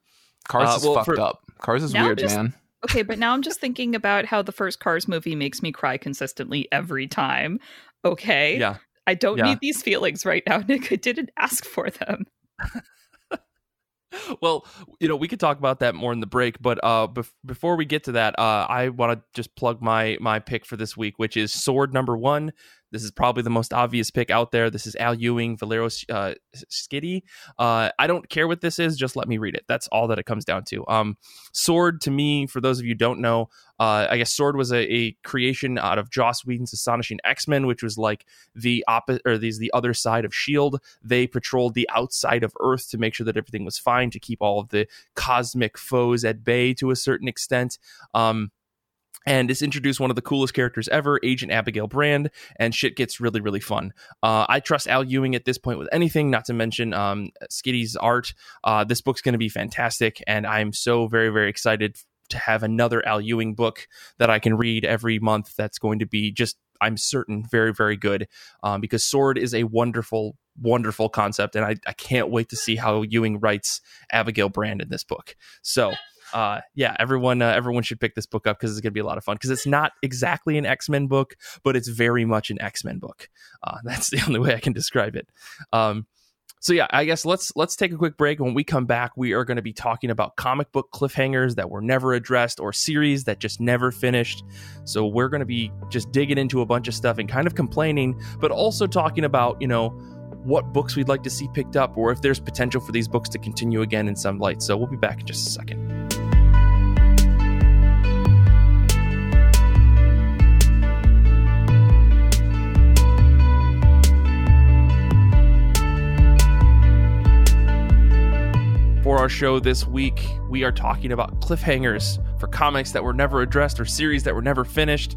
Cars uh, is well, fucked for, up. Cars is weird, just, man. Okay, but now I'm just thinking about how the first Cars movie makes me cry consistently every time. Okay. Yeah. I don't yeah. need these feelings right now, Nick. I didn't ask for them. well, you know, we could talk about that more in the break, but uh, bef- before we get to that, uh, I want to just plug my my pick for this week, which is Sword Number One. This is probably the most obvious pick out there. This is Al Ewing, Valerio uh, Schiti. Uh, I don't care what this is. Just let me read it. That's all that it comes down to. Um, Sword, to me, for those of you don't know, uh, I guess Sword was a, a, creation out of Joss Whedon's Astonishing X Men, which was like the opposite or these the other side of Shield. They patrolled the outside of Earth to make sure that everything was fine, to keep all of the cosmic foes at bay to a certain extent. Um, and it's introduced one of the coolest characters ever, Agent Abigail Brand, and shit gets really, really fun. Uh, I trust Al Ewing at this point with anything, not to mention um, Schiti's art. Uh, this book's going to be fantastic, and I'm so very, very excited to have another Al Ewing book that I can read every month. That's going to be just, I'm certain, very, very good. Um, because Sword is a wonderful, wonderful concept, and I, I can't wait to see how Ewing writes Abigail Brand in this book. So uh, yeah, everyone uh, everyone should pick this book up because it's going to be a lot of fun. Because it's not exactly an X Men book, but it's very much an X Men book. Uh, that's the only way I can describe it. Um, so yeah, I guess let's let's take a quick break. When we come back, we are going to be talking about comic book cliffhangers that were never addressed or series that just never finished. So we're going to be just digging into a bunch of stuff and kind of complaining, but also talking about you know what books we'd like to see picked up or if there's potential for these books to continue again in some light. So we'll be back in just a second. For our show this week, we are talking about cliffhangers for comics that were never addressed or series that were never finished.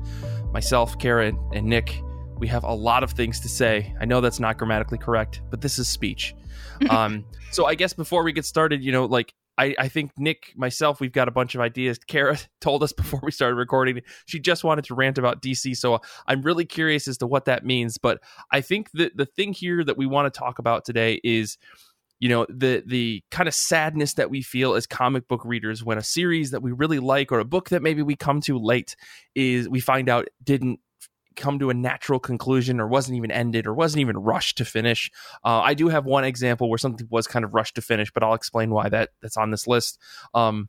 Myself, Karen, and Nick, we have a lot of things to say. I know that's not grammatically correct, but this is speech. um, so I guess before we get started, you know, like I, I think Nick, myself, we've got a bunch of ideas. Kara told us before we started recording, she just wanted to rant about DC. So I'm really curious as to what that means. But I think that the thing here that we want to talk about today is you know the the kind of sadness that we feel as comic book readers when a series that we really like or a book that maybe we come to late is we find out didn't come to a natural conclusion or wasn't even ended or wasn't even rushed to finish. Uh, I do have one example where something was kind of rushed to finish, but I'll explain why that that's on this list. Um,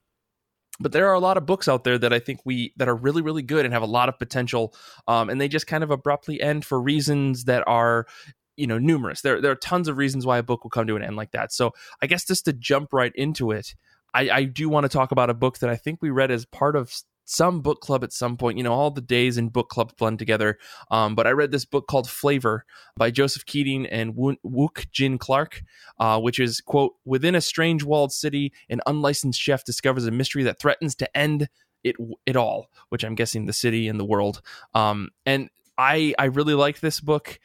but there are a lot of books out there that I think we that are really really good and have a lot of potential, um, and they just kind of abruptly end for reasons that are you know numerous. There there are tons of reasons why a book will come to an end like that. So I guess just to jump right into it, I, I do want to talk about a book that I think we read as part of some book club at some point. You know, all the days in book club blend together. Um, but I read this book called Flavor by Joseph Keatinge and Wook Jin Clark, uh, which is quote within a strange walled city, an unlicensed chef discovers a mystery that threatens to end it it all, which I'm guessing the city and the world. Um, and I I really like this book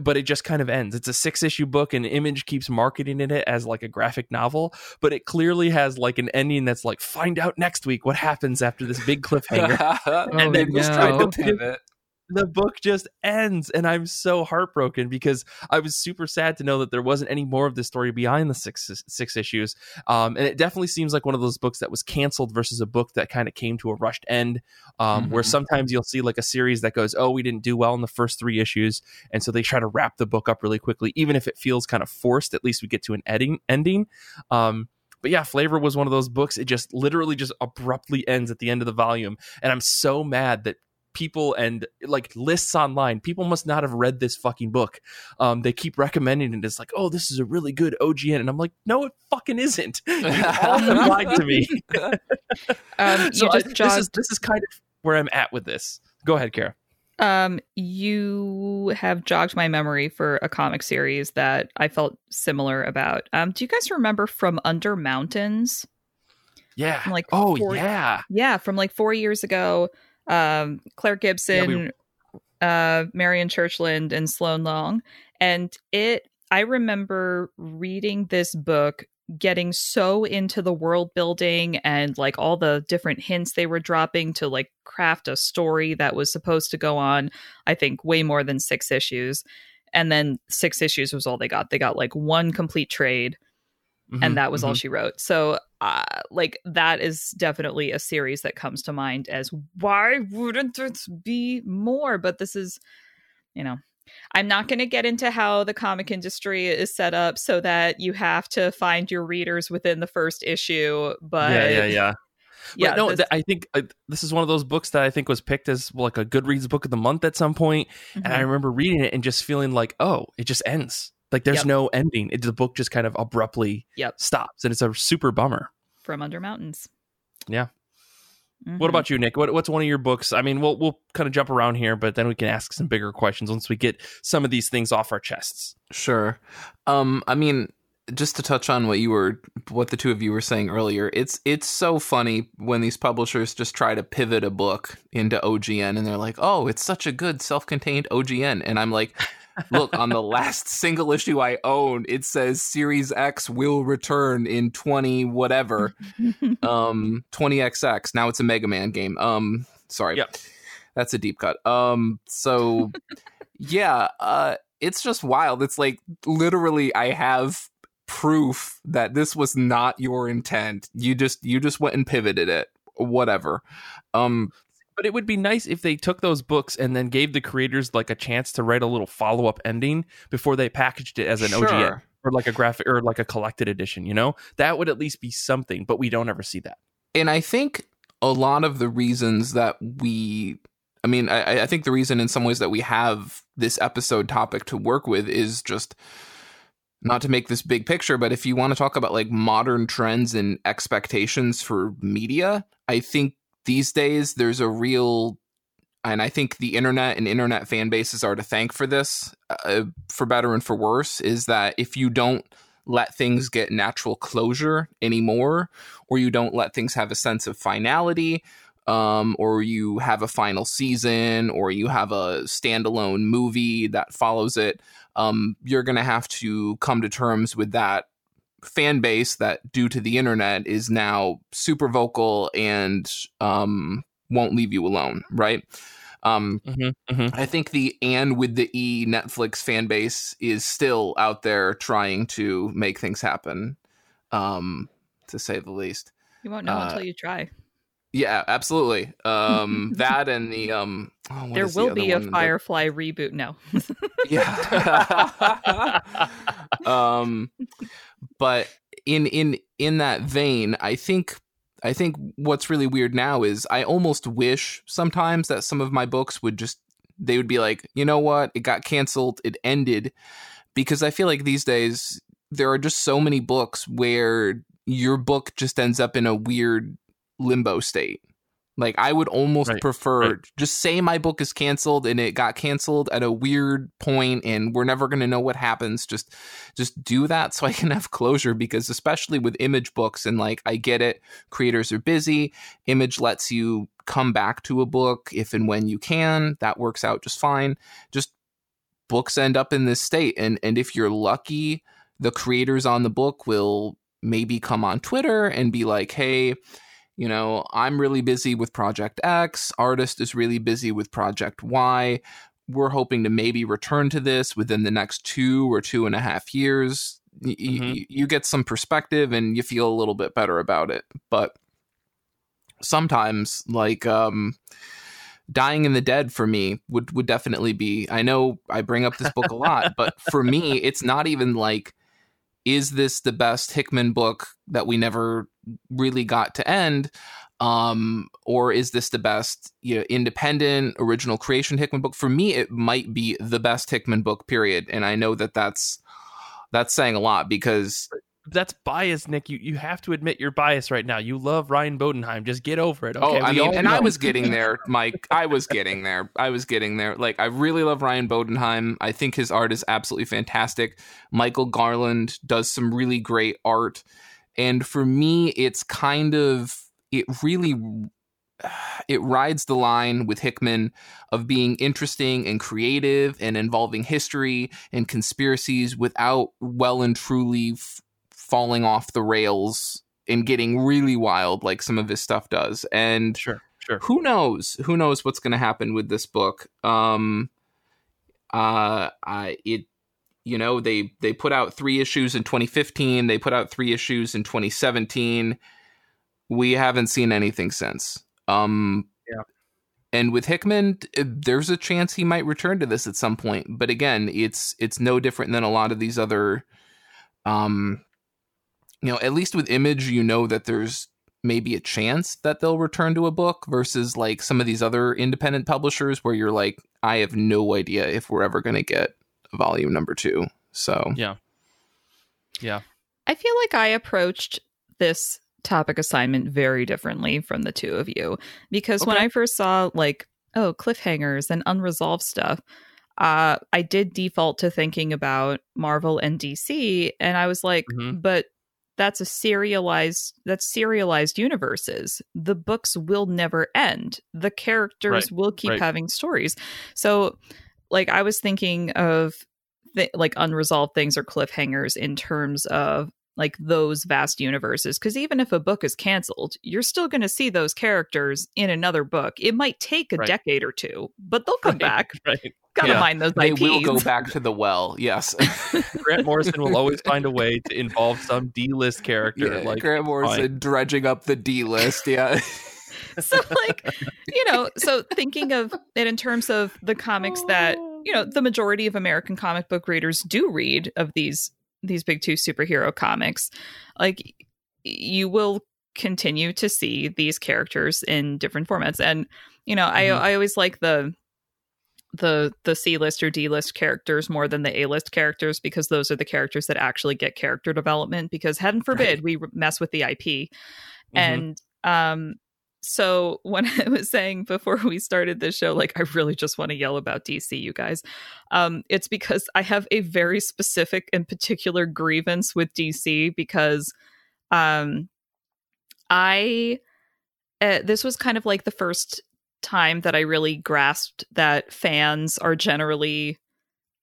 but it just kind of ends. It's a six issue book, and Image keeps marketing it as like a graphic novel, but it clearly has like an ending that's like find out next week what happens after this big cliffhanger, oh, and then no. just trying to pivot the book just ends and i'm so heartbroken because i was super sad to know that there wasn't any more of this story behind the six six issues um, and it definitely seems like one of those books that was canceled versus a book that kind of came to a rushed end um, mm-hmm. where sometimes you'll see like a series that goes oh we didn't do well in the first three issues and so they try to wrap the book up really quickly even if it feels kind of forced at least we get to an ending ending um, but yeah, Flavor was one of those books. It just literally just abruptly ends at the end of the volume. And I'm so mad that people and like lists online. People must not have read this fucking book. Um, they keep recommending it. It's like, oh, this is a really good OGN, and I'm like, no, it fucking isn't. You all lied to me. um, so I, jogged... this is this is kind of where I'm at with this. Go ahead, Kara. Um, you have jogged my memory for a comic series that I felt similar about. Um, do you guys remember from Under Mountains? Yeah. From like oh four, yeah, yeah, from like four years ago um, Claire Gibson, yeah, we... uh, Marian Churchland, and Sloane Leong. And it, I remember reading this book, getting so into the world building and like all the different hints they were dropping to like craft a story that was supposed to go on, I think, way more than six issues. And then six issues was all they got. They got like one complete trade. Mm-hmm, and that was mm-hmm. all she wrote. So uh, like that is definitely a series that comes to mind as why wouldn't it be more but this is you know i'm not going to get into how the comic industry is set up so that you have to find your readers within the first issue but yeah yeah yeah yeah, no, this, I think uh, this is one of those books that I think was picked as like a Goodreads book of the month at some point, mm-hmm. and I mm-hmm. remember reading it and just feeling like, oh, it just ends. Like there's yep. no ending. It, the book just kind of abruptly yep. stops, and it's a super bummer. From Under Mountains. Yeah. Mm-hmm. What about you, Nick? What, what's one of your books? I mean, we'll we'll kind of jump around here, but then we can ask some bigger questions once we get some of these things off our chests. Sure. Um, I mean, just to touch on what you were what the two of you were saying earlier it's it's so funny when these publishers just try to pivot a book into ogn and they're like oh it's such a good self-contained ogn and i'm like Look, on the last single issue I own, it says Series X will return in 20 whatever. um 20XX. Now it's a Mega Man game. Um sorry. Yep. That's a deep cut. Um so yeah, uh it's just wild. It's like literally I have proof that this was not your intent. You just you just went and pivoted it. Whatever. Um but it would be nice if they took those books and then gave the creators like a chance to write a little follow up ending before they packaged it as an sure. OGN. or like a graphic or like a collected edition. You know, that would at least be something, but we don't ever see that. And I think a lot of the reasons that we I mean, I, I think the reason in some ways that we have this episode topic to work with is just not to make this big picture, but if you want to talk about like modern trends and expectations for media, I think these days there's a real and I think the internet and internet fan bases are to thank for this, uh, for better and for worse, is that if you don't let things get natural closure anymore, or you don't let things have a sense of finality, um, or you have a final season, or you have a standalone movie that follows it, um, you're going to have to come to terms with that fan base that, due to the internet, is now super vocal and um, won't leave you alone, right? Um, mm-hmm, mm-hmm. I think the and with the E Netflix fan base is still out there trying to make things happen, um, to say the least. You won't know uh, until you try. Yeah, absolutely. Um, that and the um, oh, there will the be a Firefly that... reboot. No. yeah. um, but in in in that vein, I think I think what's really weird now is I almost wish sometimes that some of my books would just they would be like, you know what, it got canceled, it ended, because I feel like these days there are just so many books where your book just ends up in a weird limbo state. Like I would almost right, prefer right. just say my book is canceled and it got canceled at a weird point and we're never going to know what happens. Just just do that so I can have closure because especially with image books and like I get it creators are busy. Image lets you come back to a book if and when you can. That works out just fine. Just books end up in this state and and if you're lucky the creators on the book will maybe come on Twitter and be like, "Hey, you know, I'm really busy with Project X, artist is really busy with Project Y. We're hoping to maybe return to this within the next two or two and a half years. Mm-hmm. Y- you get some perspective and you feel a little bit better about it. But sometimes, like, um, dying and the dead for me would would definitely be i know i bring up this book a lot but for me it's not even like is this the best hickman book that we never really got to end? Um or is this the best you know independent original creation hickman book? For me it might be the best hickman book period. And i know that that's that's saying a lot because that's bias, Nick. You you have to admit you're biased right now. You love Ryan Bodenheim. Just get over it. Okay? Oh, I mean, and know. I was getting there, Mike. I was getting there. I was getting there. Like, I really love Ryan Bodenheim. I think his art is absolutely fantastic. Michael Garland does some really great art. And for me, it's kind of, it really it rides the line with Hickman of being interesting and creative and involving history and conspiracies without well and truly f- falling off the rails and getting really wild like some of his stuff does. And sure, sure. Who knows? Who knows what's going to happen with this book? Um, uh, I it you know they they put out three issues in 2015 they put out three issues in 2017 we haven't seen anything since um yeah and with hickman there's a chance he might return to this at some point but again it's it's no different than a lot of these other um you know at least with image you know that there's maybe a chance that they'll return to a book versus like some of these other independent publishers where you're like i have no idea if we're ever going to get volume number two. So yeah, yeah. I feel like I approached this topic assignment very differently from the two of you because okay. when I first saw like oh cliffhangers and unresolved stuff, uh, I did default to thinking about Marvel and DC, and I was like, mm-hmm. but that's a serialized that's serialized universes the books will never end the characters right. will keep right. having stories so like I was thinking of th- like unresolved things or cliffhangers in terms of like those vast universes because even if a book is canceled you're still going to see those characters in another book it might take a right. decade or two but they'll come back right. Gotta yeah. mind those they IPs. will go back to the well yes grant morrison will always find a way to involve some d-list character yeah, like grant morrison fine. dredging up the d-list yeah so like you know so thinking of it in terms of the comics that you know the majority of american comic book readers do read of these these big two superhero comics, like you will continue to see these characters in different formats. And you know, mm-hmm. I I always like the the the C list or D list characters more than the A list characters because those are the characters that actually get character development. Because heaven forbid right. we mess with the IP, mm-hmm. and um, so when I was saying before we started this show, like I really just want to yell about DC, you guys, um, it's because I have a very specific and particular grievance with DC because um, I uh, this was kind of like the first time that I really grasped that fans are generally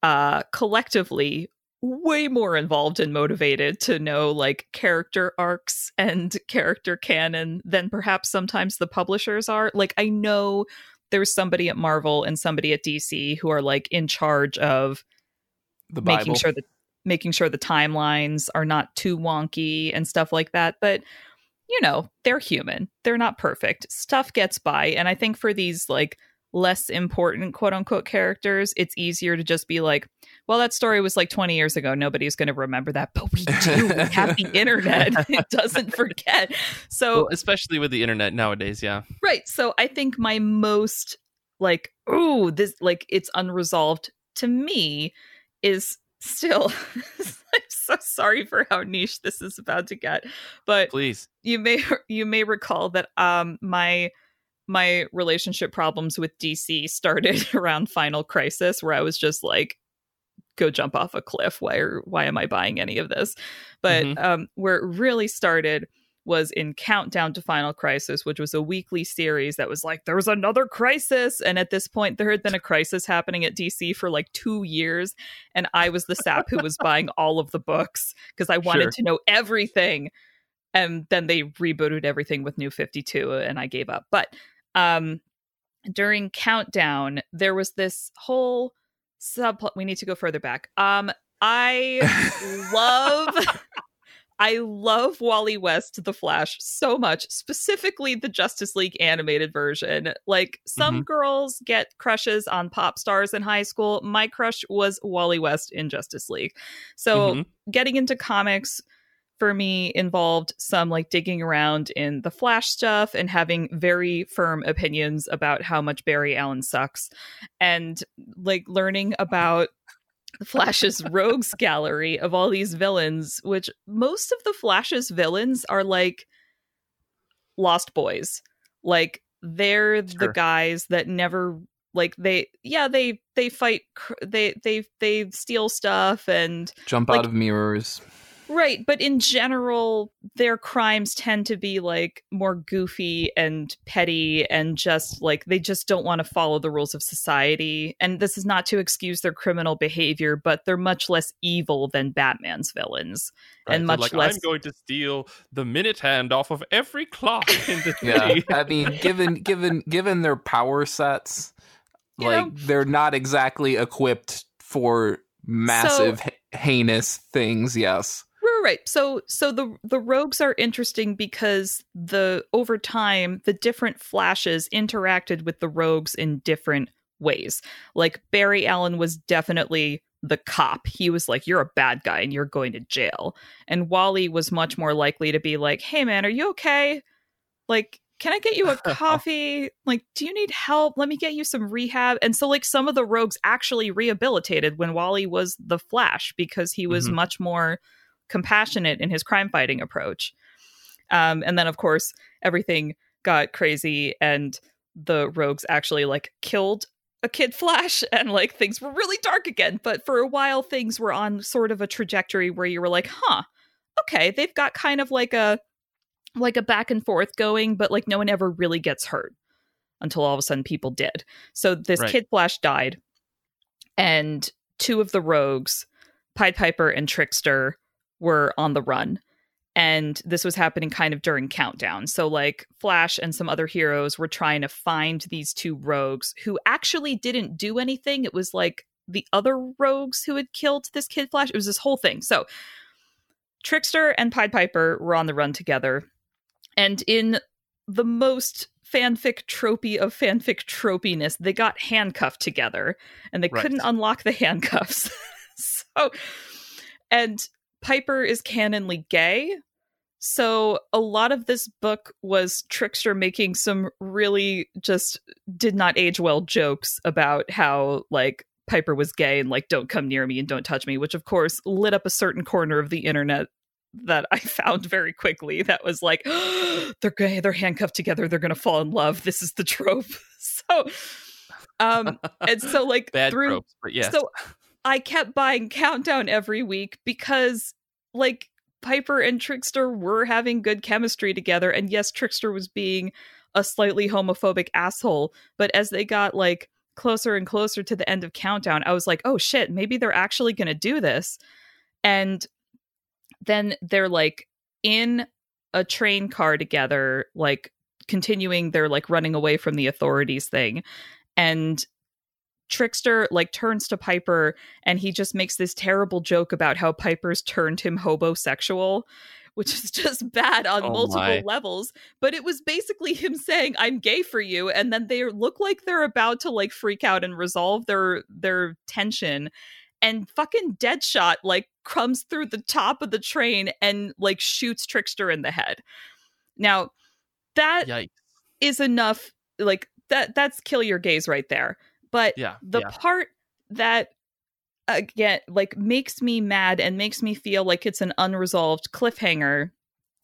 uh collectively way more involved and motivated to know like character arcs and character canon than perhaps sometimes the publishers are. Like I know there's somebody at Marvel and somebody at DC who are like in charge of the making sure that making sure the timelines are not too wonky and stuff like that. But you know, they're human. They're not perfect. Stuff gets by. And I think for these like less important quote unquote characters, it's easier to just be like, well, that story was like 20 years ago. Nobody's going to remember that. But we do. we have the internet. It doesn't forget. So, well, especially with the internet nowadays. Yeah. Right. So I think my most like, oh, this, like, it's unresolved to me is still i'm so sorry for how niche this is about to get but please. you may you may recall that um my my relationship problems with dc started around final crisis where i was just like go jump off a cliff. Why are, why am i buying any of this? But mm-hmm. um where it really started was in Countdown to Final Crisis, which was a weekly series that was like, there was another crisis. And at this point, there had been a crisis happening at DC for like two years. And I was the sap who was buying all of the books because I wanted sure. to know everything. And then they rebooted everything with New 52, and I gave up. But um, during Countdown, there was this whole subplot. We need to go further back. Um, I love I love Wally West, The Flash, so much, specifically the Justice League animated version. Like, some mm-hmm. girls get crushes on pop stars in high school. My crush was Wally West in Justice League. So, mm-hmm. getting into comics for me involved some like digging around in the Flash stuff and having very firm opinions about how much Barry Allen sucks and like learning about Flash's rogues gallery of all these villains, which most of the Flash's villains are like lost boys. Like they're sure. the guys that never like they yeah they they fight they they they steal stuff and jump like, out of mirrors Right, but in general, their crimes tend to be like more goofy and petty and just like they just don't want to follow the rules of society. And this is not to excuse their criminal behavior, but they're much less evil than Batman's villains. Right, and much like, less I'm going to steal the minute hand off of every clock in the Yeah. I mean, given given given their power sets, you like know? they're not exactly equipped for massive so, heinous things, yes right so so the the rogues are interesting because the over time the different flashes interacted with the rogues in different ways like barry allen was definitely the cop he was like you're a bad guy and you're going to jail and wally was much more likely to be like hey man are you okay like can I get you a coffee? like, do you need help? Let me get you some rehab. And so, like, some of the rogues actually rehabilitated when Wally was the Flash because he was mm-hmm. much more compassionate in his crime fighting approach. Um, and then, of course, everything got crazy, and the rogues actually like killed a kid Flash, and like things were really dark again. But for a while, things were on sort of a trajectory where you were like, "Huh, okay, they've got kind of like a like a back and forth going, but like no one ever really gets hurt." Until all of a sudden, people did. So this right. kid Flash died, and two of the rogues, Pied Piper and Trickster, were on the run. And this was happening kind of during Countdown. So, like, Flash and some other heroes were trying to find these two rogues who actually didn't do anything. It was like the other rogues who had killed this kid Flash. It was this whole thing. So, Trickster and Pied Piper were on the run together. And in the most fanfic tropey of fanfic tropiness, they got handcuffed together and they right. couldn't unlock the handcuffs. so, and Piper is canonly gay. So a lot of this book was Trickster making some really just did not age well jokes about how like Piper was gay and like don't come near me and don't touch me, which of course lit up a certain corner of the internet that I found very quickly that was like they're gay, they're handcuffed together, they're going to fall in love. This is the trope. so um and so like Bad through tropes, but yes. so I kept buying Countdown every week because, like, Piper and Trickster were having good chemistry together. And yes, Trickster was being a slightly homophobic asshole. But as they got, like, closer and closer to the end of Countdown, I was like, oh shit, maybe they're actually going to do this. And then they're, like, in a train car together, like, continuing their, like, running away from the authorities thing. And Trickster like turns to Piper and he just makes this terrible joke about how Piper's turned him hobosexual, which is just bad on Oh multiple my. levels. But it was basically him saying, I'm gay for you, and then they look like they're about to like freak out and resolve their their tension. And fucking Deadshot like comes through the top of the train and like shoots Trickster in the head. Now that Yikes. is enough like that that's kill your gays right there but Yeah. the yeah. part that again like makes me mad and makes me feel like it's an unresolved cliffhanger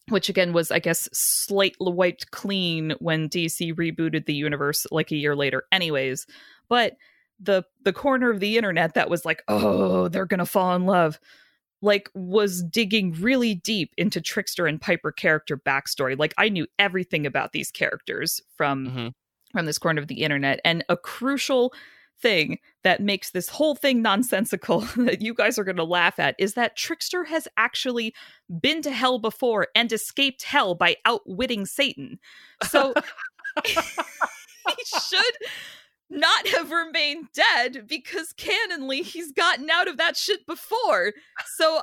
which again was i guess slightly wiped clean when dc rebooted the universe like a year later anyways but the the corner of the internet that was like oh they're gonna fall in love like was digging really deep into trickster and piper character backstory like i knew everything about these characters from Mhm. From this corner of the internet. And a crucial thing that makes this whole thing nonsensical that you guys are going to laugh at is that Trickster has actually been to hell before and escaped hell by outwitting Satan. So he should not have remained dead because canonly he's gotten out of that shit before. So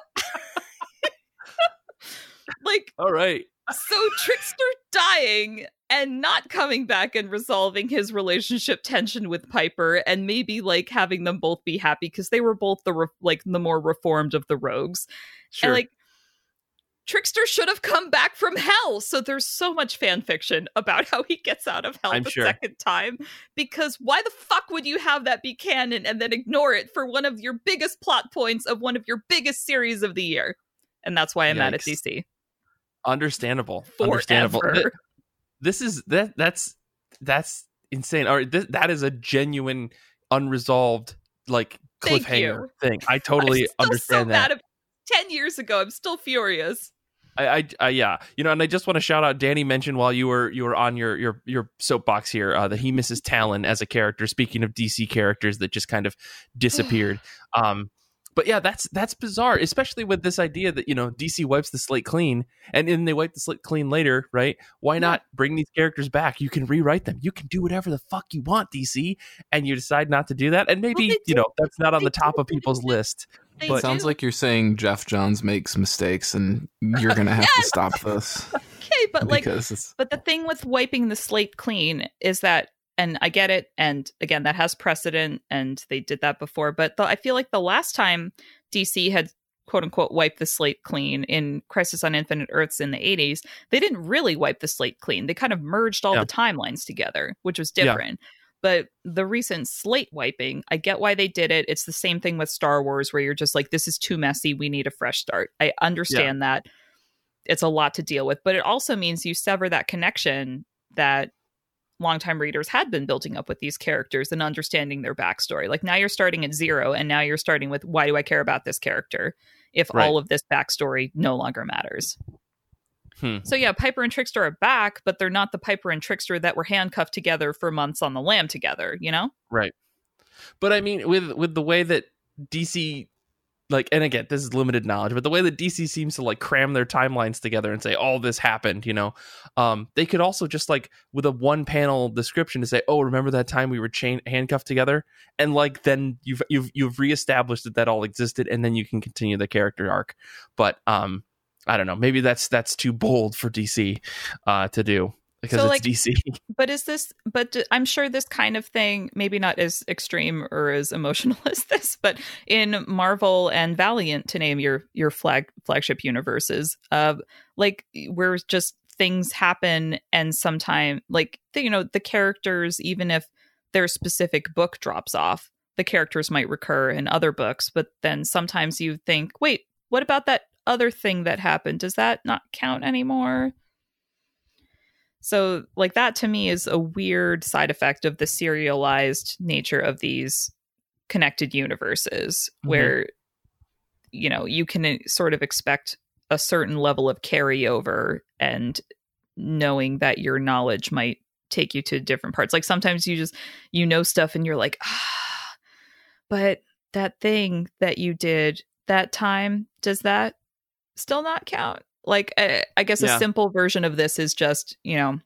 like All right. So Trickster dying and not coming back and resolving his relationship tension with Piper and maybe like having them both be happy because they were both the re- like the more reformed of the rogues. Sure. And like Trickster should have come back from hell. So there's so much fan fiction about how he gets out of hell I'm the sure. second time. Because why the fuck would you have that be canon and then ignore it for one of your biggest plot points of one of your biggest series of the year? And that's why I'm mad at DC. Understandable. Understandable. This is that that's that's insane. All right, this, that is a genuine unresolved like cliffhanger thing. I totally understand so that. Ten years ago, I'm still furious. I, I, I, yeah, you know, and I just want to shout out. Danny mentioned while you were you were on your your your soapbox here uh, that he misses Talon as a character. Speaking of DC characters that just kind of disappeared. um, but yeah, that's that's bizarre, especially with this idea that you know DC wipes the slate clean, and then they wipe the slate clean later, right? Why not bring these characters back? You can rewrite them. You can do whatever the fuck you want, DC, and you decide not to do that, and maybe they you do. know that's not on They the top do. of people's list. They But- Sounds like you're saying Geoff Johns makes mistakes, and you're gonna have to stop this okay, but like, because it's but the thing with wiping the slate clean is that, and I get it, and again, that has precedent, and they did that before. But the, I feel like the last time DC had quote unquote wiped the slate clean in Crisis on Infinite Earths in the 80s, they didn't really wipe the slate clean. They kind of merged all Yeah. the timelines together, which was Yeah. different. But the recent slate wiping, I get why they did it. It's the same thing with Star Wars, where you're just like, this is too messy. We need a fresh start. I understand that it's a lot to deal with, but it also means you sever that connection that longtime readers had been building up with these characters and understanding their backstory. Like now you're starting at zero, and now you're starting with why do I care about this character if Right. all of this backstory no longer matters? Hmm. So yeah, Piper and Trickster are back, but they're not the Piper and Trickster that were handcuffed together for months on the lam together, you know? Right. But I mean, with with the way that DC, like, and again, this is limited knowledge, but the way that DC seems to like cram their timelines together and say all this happened, you know, um, they could also just like with a one panel description to say, oh, remember that time we were chain handcuffed together, and like then you've you've you've reestablished that that all existed, and then you can continue the character arc. But um, I don't know, maybe that's that's too bold for DC uh, to do. Because So, it's DC. But is this? But I'm sure this kind of thing, maybe not as extreme or as emotional as this, but in Marvel and Valiant, to name your your flag flagship universes, uh, like where just things happen, and sometimes, like the, you know, the characters, even if their specific book drops off, the characters might recur in other books. But then sometimes you think, wait, what about that other thing that happened? Does that not count anymore? So, like, that to me is a weird side effect of the serialized nature of these connected universes, Mhm. where, you know, you can uh, sort of expect a certain level of carryover and knowing that your knowledge might take you to different parts. Like, sometimes you just, you know, stuff and you're like, ah, but that thing that you did that time, does that still not count? Like, I, I guess Yeah. a simple version of this is just, you know,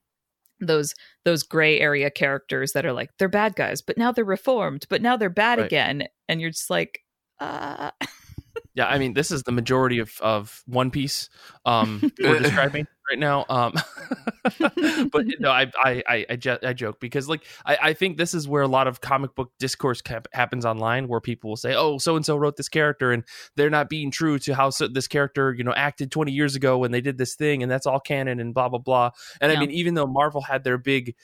those those gray area characters that are like they're bad guys, but now they're reformed, but now they're bad Right. again, and you're just like, uh, Yeah, I mean, this is the majority of, of One Piece um, we're describing right now. Um, but no, I I I, I, jo- I joke because like I, I think this is where a lot of comic book discourse cap- happens online, where people will say, "Oh, so and so wrote this character," and they're not being true to how so- this character you know acted 20 years ago when they did this thing, and that's all canon and blah blah blah. And Yeah. I mean, even though Marvel had their big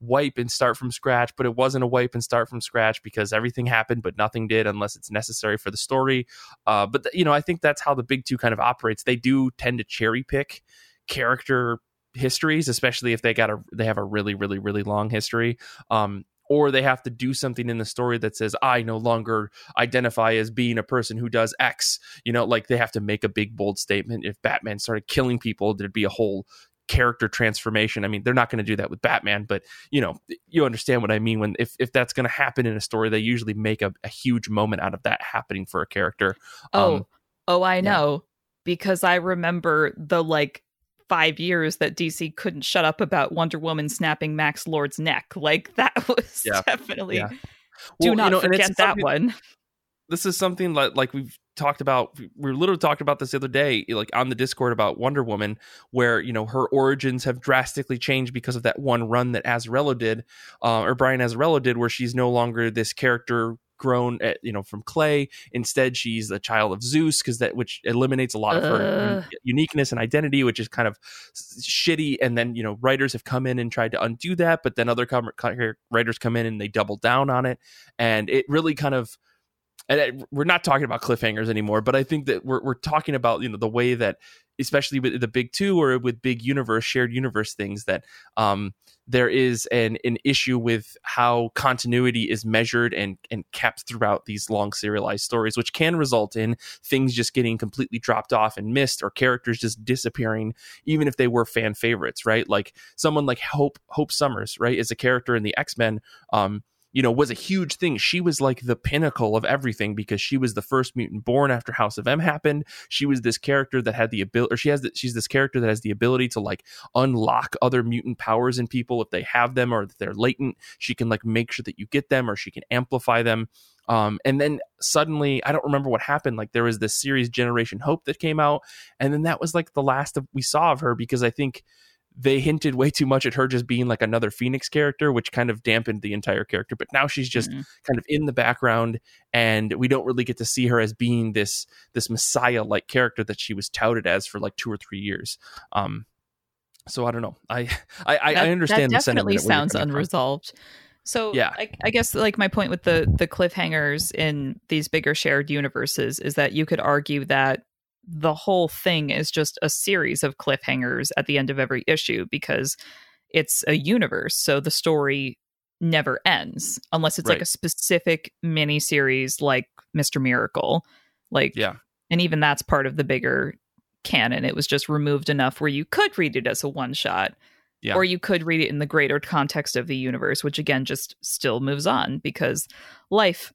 wipe and start from scratch, but it wasn't a wipe and start from scratch because everything happened, but nothing did unless it's necessary for the story. Uh, but th- you know, I think that's how the big two kind of operates. They do tend to cherry pick character histories, especially if they got a they have a really really really long history. Um, or they have to do something in the story that says I no longer identify as being a person who does X. You know, like they have to make a big bold statement. If Batman started killing people, there'd be a whole character transformation. I mean, they're not going to do that with Batman, but you know, you understand what I mean. When if if that's going to happen in a story, they usually make a, a huge moment out of that happening for a character. oh, Um, oh, I know because I remember the like five years that DC couldn't shut up about Wonder Woman snapping Max Lord's neck. Like that was Yeah. definitely. Yeah. Do not you know, and forget that one. this is something like like we've talked about we were literally talking about this the other day like on the discord about wonder woman where you know her origins have drastically changed because of that one run that Azzarello did uh, or Brian Azzarello did where she's no longer this character grown at, you know from clay. Instead she's a child of zeus because that which eliminates a lot of her uniqueness and identity which is kind of shitty. And then you know writers have come in and tried to undo that but then other com- writers come in and they double down on it. And it really kind of and we're not talking about cliffhangers anymore but i think that we're, we're talking about you know the way that especially with the big two or with big universe shared universe things that um there is an an issue with how continuity is measured and and kept throughout these long serialized stories which can result in things just getting completely dropped off and missed or characters just disappearing even if they were fan favorites right? Like someone like hope hope summers right is a character in the x-men um you know, was a huge thing. She was like the pinnacle of everything because she was the first mutant born after House of M happened. She was this character that had the ability, or she has, the, she's this character that has the ability to like unlock other mutant powers in people if they have them or if they're latent. She can like make sure that you get them, or she can amplify them. Um, and then suddenly, I don't remember what happened. Like there was this series Generation Hope that came out, and then that was like the last of we saw of her because I think they hinted way too much at her just being like another Phoenix character, which kind of dampened the entire character. But now she's just Mhm. kind of in the background, and we don't really get to see her as being this this messiah like character that she was touted as for like two or three years. Um, so I don't know. I I, I, That- I understand. That definitely of where you're sounds coming from. unresolved. So Yeah. I, I guess like my point with the the cliffhangers in these bigger shared universes is that you could argue that the whole thing is just a series of cliffhangers at the end of every issue because it's a universe, so the story never ends unless it's like a specific mini series like Mr. Miracle. Like Yeah. and even that's part of the bigger canon. It was just removed enough where you could read it as a one shot. Yeah. Or you could read it in the greater context of the universe, which again just still moves on because life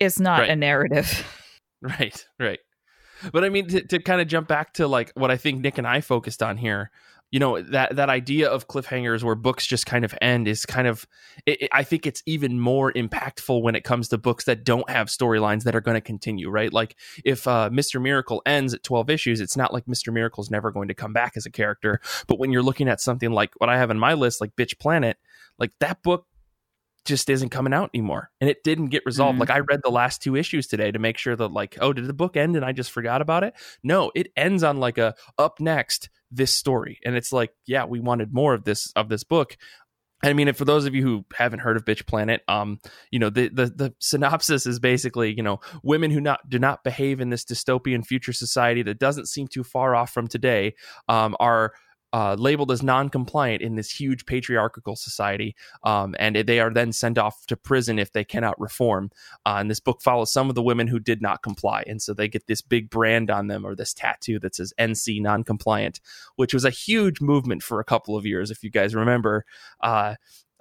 is not Right. a narrative. Right, right. But I mean, to, to kind of jump back to like what I think Nick and I focused on here, you know that that idea of cliffhangers where books just kind of end is kind of it, it, i think it's even more impactful when it comes to books that don't have storylines that are going to continue right? Like if uh, mr miracle ends at 12 issues it's not like mr miracle's never going to come back as a character. But when you're looking at something like what i have in my list like bitch planet like that book just isn't coming out anymore and it didn't get resolved. Mm-hmm. like i read the last two issues today to make sure that like oh did the book end and i just forgot about it? No it ends on like a up next this story. And it's like yeah we wanted more of this of this book. I mean, for those of you who haven't heard of Bitch Planet, um, you know, the, the the synopsis is basically, you know, women who not do not behave in this dystopian future society that doesn't seem too far off from today, um, are uh, labeled as non-compliant in this huge patriarchal society, um, and they are then sent off to prison if they cannot reform. Uh, and this book follows some of the women who did not comply, and so they get this big brand on them or this tattoo that says "NC non-compliant," which was a huge movement for a couple of years, if you guys remember. Uh,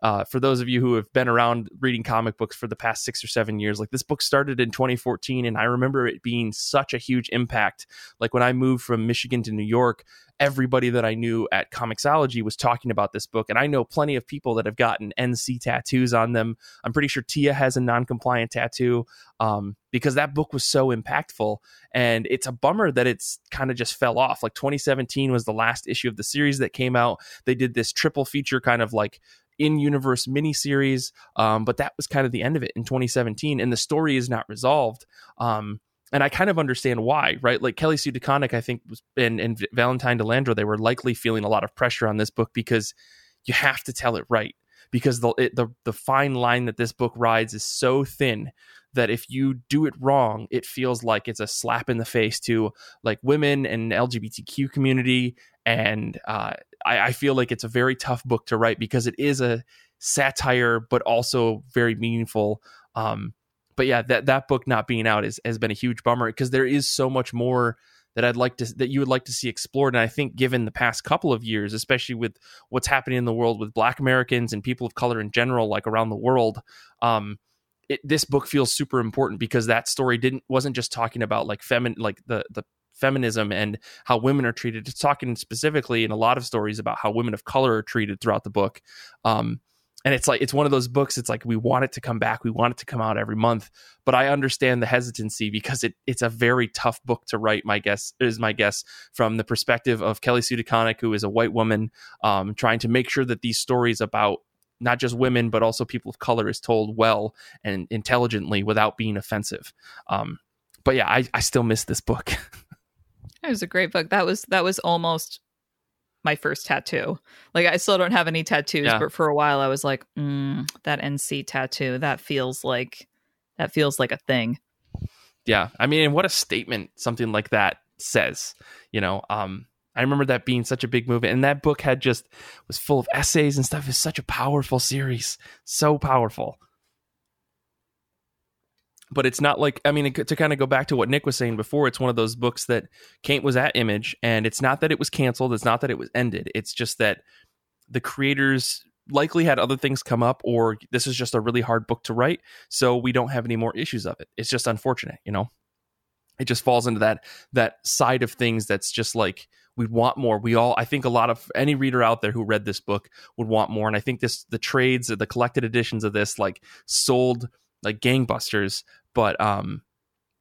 uh, for those of you who have been around reading comic books for the past six or seven years, like this book started in 2014, and I remember it being such a huge impact. Like when I moved from Michigan to New York, everybody that I knew at Comixology was talking about this book, and I know plenty of people that have gotten NC tattoos on them. I'm pretty sure Tia has a non-compliant tattoo um, because that book was so impactful, and it's a bummer that it's kind of just fell off. Like 2017 was the last issue of the series that came out. They did this triple feature kind of like in universe miniseries, um, but that was kind of the end of it in 2017, and the story is not resolved. Um, and I kind of understand why, right? Like Kelly Sue DeConnick, I think, was, and, and Valentine De Landro, they were likely feeling a lot of pressure on this book because you have to tell it right. Because the it, the the fine line that this book rides is so thin that if you do it wrong, it feels like it's a slap in the face to like women and LGBTQ community and uh, I, I feel like it's a very tough book to write because it is a satire, but also very meaningful. Um, but yeah, that that book not being out is, has been a huge bummer because there is so much more that I'd like to that you would like to see explored. And I think given the past couple of years, especially with what's happening in the world with Black Americans and people of color in general, like around the world, um, it, this book feels super important because that story didn't wasn't just talking about like feminine like the the feminism and how women are treated. It's talking specifically in a lot of stories about how women of color are treated throughout the book. Um, and it's like it's one of those books. It's like we want it to come back, we want it to come out every month, but I understand the hesitancy because it it's a very tough book to write. My guess is my guess from the perspective of Kelly Sue who is a white woman, um, trying to make sure that these stories about not just women but also people of color is told well and intelligently without being offensive. Um, but yeah, I, I still miss this book. It was a great book. That was that was almost my first tattoo. Like I still don't have any tattoos, yeah. but for a while I was like, mm, that NC tattoo. That feels like that feels like a thing. Yeah, I mean, what a statement something like that says. You know, um, I remember that being such a big movement, and that book had just was full of essays and stuff. It's such a powerful series, so powerful but it's not like I mean to kind of go back to what Nick was saying before. It's one of those books that Kate was at Image, and it's not that it was canceled. It's not that it was ended. It's just that the creators likely had other things come up, or this is just a really hard book to write, so we don't have any more issues of it. It's just unfortunate, you know. It just falls into that that side of things that's just like we want more. We all, I think, a lot of any reader out there who read this book would want more, and I think this the trades, the collected editions of this, like sold like gangbusters but um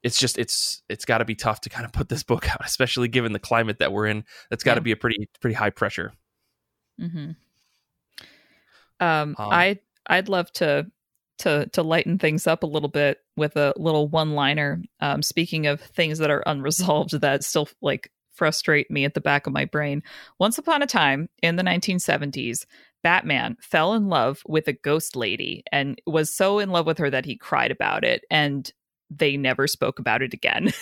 it's just it's it's got to be tough to kind of put this book out especially given the climate that we're in that's got to yeah. be a pretty pretty high pressure mm-hmm. um, um i i'd love to to to lighten things up a little bit with a little one liner um speaking of things that are unresolved that still like frustrate me at the back of my brain once upon a time in the 1970s Batman fell in love with a ghost lady and was so in love with her that he cried about it and they never spoke about it again.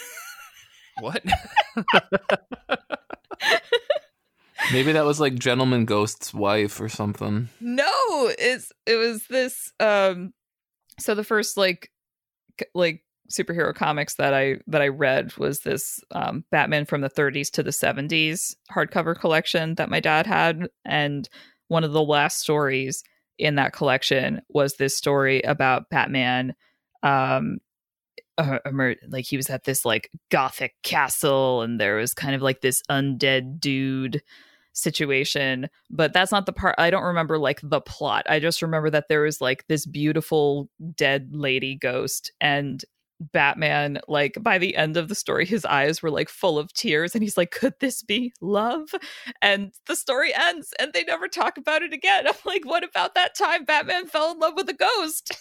what? Maybe that was like Gentleman Ghost's wife or something. No, it's it was this um so the first like like superhero comics that I that I read was this um, Batman from the 30s to the 70s hardcover collection that my dad had and one of the last stories in that collection was this story about Batman um uh, like he was at this like gothic castle and there was kind of like this undead dude situation but that's not the part i don't remember like the plot. I just remember that there was like this beautiful dead lady ghost and batman like by the end of the story his eyes were like full of tears and he's like could this be love and the story ends and they never talk about it again i'm like what about that time batman fell in love with a ghost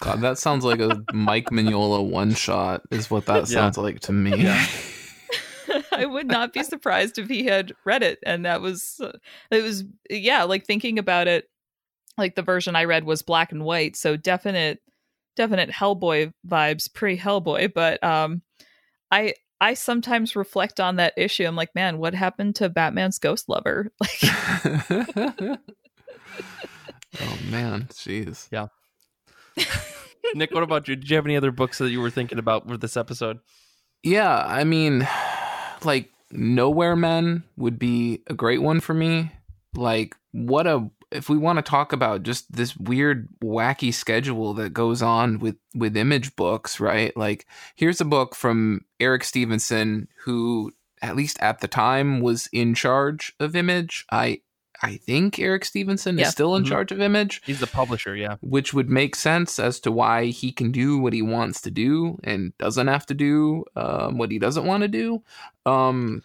God, that sounds like a Mike Mignola one shot, is what that sounds like to me. Yeah. I would not be surprised if he had read it, and that was uh, it was yeah, like thinking about it. Like the version I read was black and white, so definite, definite Hellboy vibes pre Hellboy. But um, I I sometimes reflect on that issue. I'm like, man, what happened to Batman's ghost lover? Like, oh man, jeez, yeah. Nick, what about you? Did you have any other books that you were thinking about for this episode? Yeah, I mean, like Nowhere Men would be a great one for me. Like, what a if we want to talk about just this weird wacky schedule that goes on with with image books right like here's a book from Eric Stephenson who at least at the time was in charge of image i I think Eric Stephenson yeah. is still in mm-hmm. charge of Image. He's the publisher, yeah. Which would make sense as to why he can do what he wants to do and doesn't have to do um, what he doesn't want to do. Um,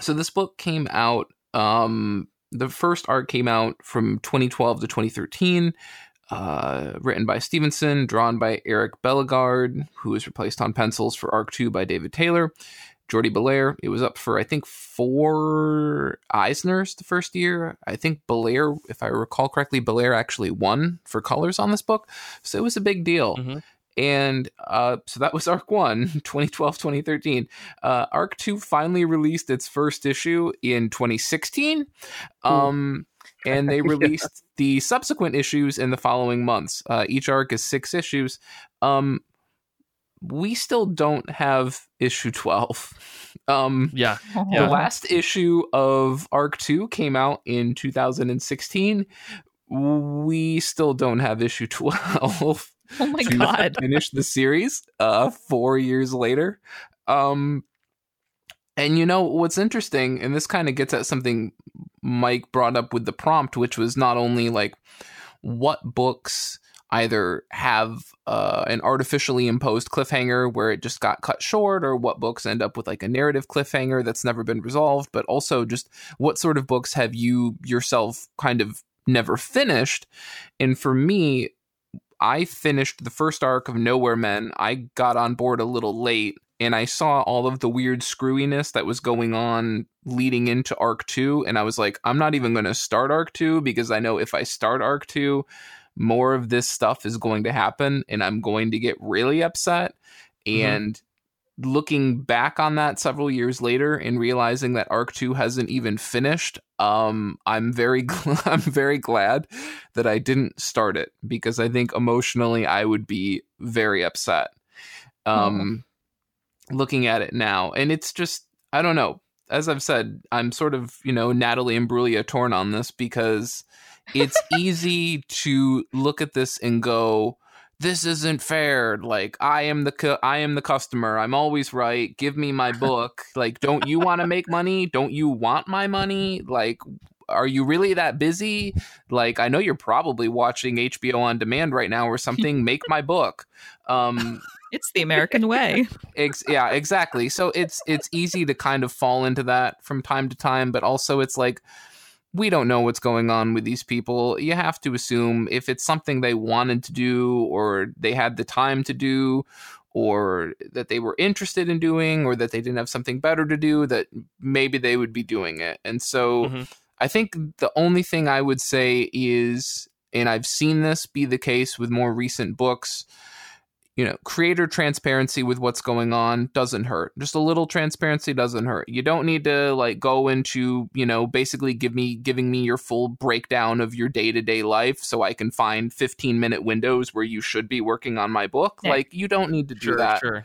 so this book came out. Um, the first arc came out from 2012 to 2013. Uh, written by Stephenson, drawn by Eric Bellegarde, who was replaced on pencils for Arc 2 by David Taylor. Jordie Bellaire. It was up for I think four Eisners the first year. I think Bellaire, if I recall correctly, Bellaire actually won for colors on this book, so it was a big deal. Mm-hmm. And uh, so that was Arc 1, 2012 2013. Uh, Arc 2 finally released its first issue in 2016. Um, and they released yeah. the subsequent issues in the following months. Uh, each arc is six issues. Um, we still don't have issue 12. Um, yeah. The last issue of Arc 2 came out in 2016. We still don't have issue 12. Oh my god. Finish the series uh 4 years later. Um and you know what's interesting and this kind of gets at something Mike brought up with the prompt which was not only like what books either have uh, an artificially imposed cliffhanger where it just got cut short, or what books end up with like a narrative cliffhanger that's never been resolved, but also just what sort of books have you yourself kind of never finished. And for me, I finished the first arc of Nowhere Men. I got on board a little late and I saw all of the weird screwiness that was going on leading into arc 2 and I was like I'm not even going to start arc 2 because I know if I start arc 2 more of this stuff is going to happen and I'm going to get really upset. Mm-hmm. And looking back on that several years later and realizing that arc 2 hasn't even finished um i'm very gl- i'm very glad that i didn't start it because i think emotionally i would be very upset um oh. looking at it now and it's just i don't know as i've said i'm sort of you know natalie imbruglia torn on this because it's easy to look at this and go, this isn't fair. Like I am the cu- I am the customer. I'm always right. Give me my book. like don't you want to make money? Don't you want my money? Like are you really that busy? Like I know you're probably watching HBO on demand right now or something. Make my book. Um it's the American way. Ex- yeah, exactly. So it's it's easy to kind of fall into that from time to time, but also it's like we don't know what's going on with these people. You have to assume if it's something they wanted to do or they had the time to do or that they were interested in doing or that they didn't have something better to do that maybe they would be doing it. And so mm-hmm. I think the only thing I would say is and I've seen this be the case with more recent books you know, creator transparency with what's going on doesn't hurt. Just a little transparency doesn't hurt. You don't need to like go into, you know, basically give me giving me your full breakdown of your day-to-day life so I can find 15 minute windows where you should be working on my book. Yeah. Like you don't need to do sure, that. Sure.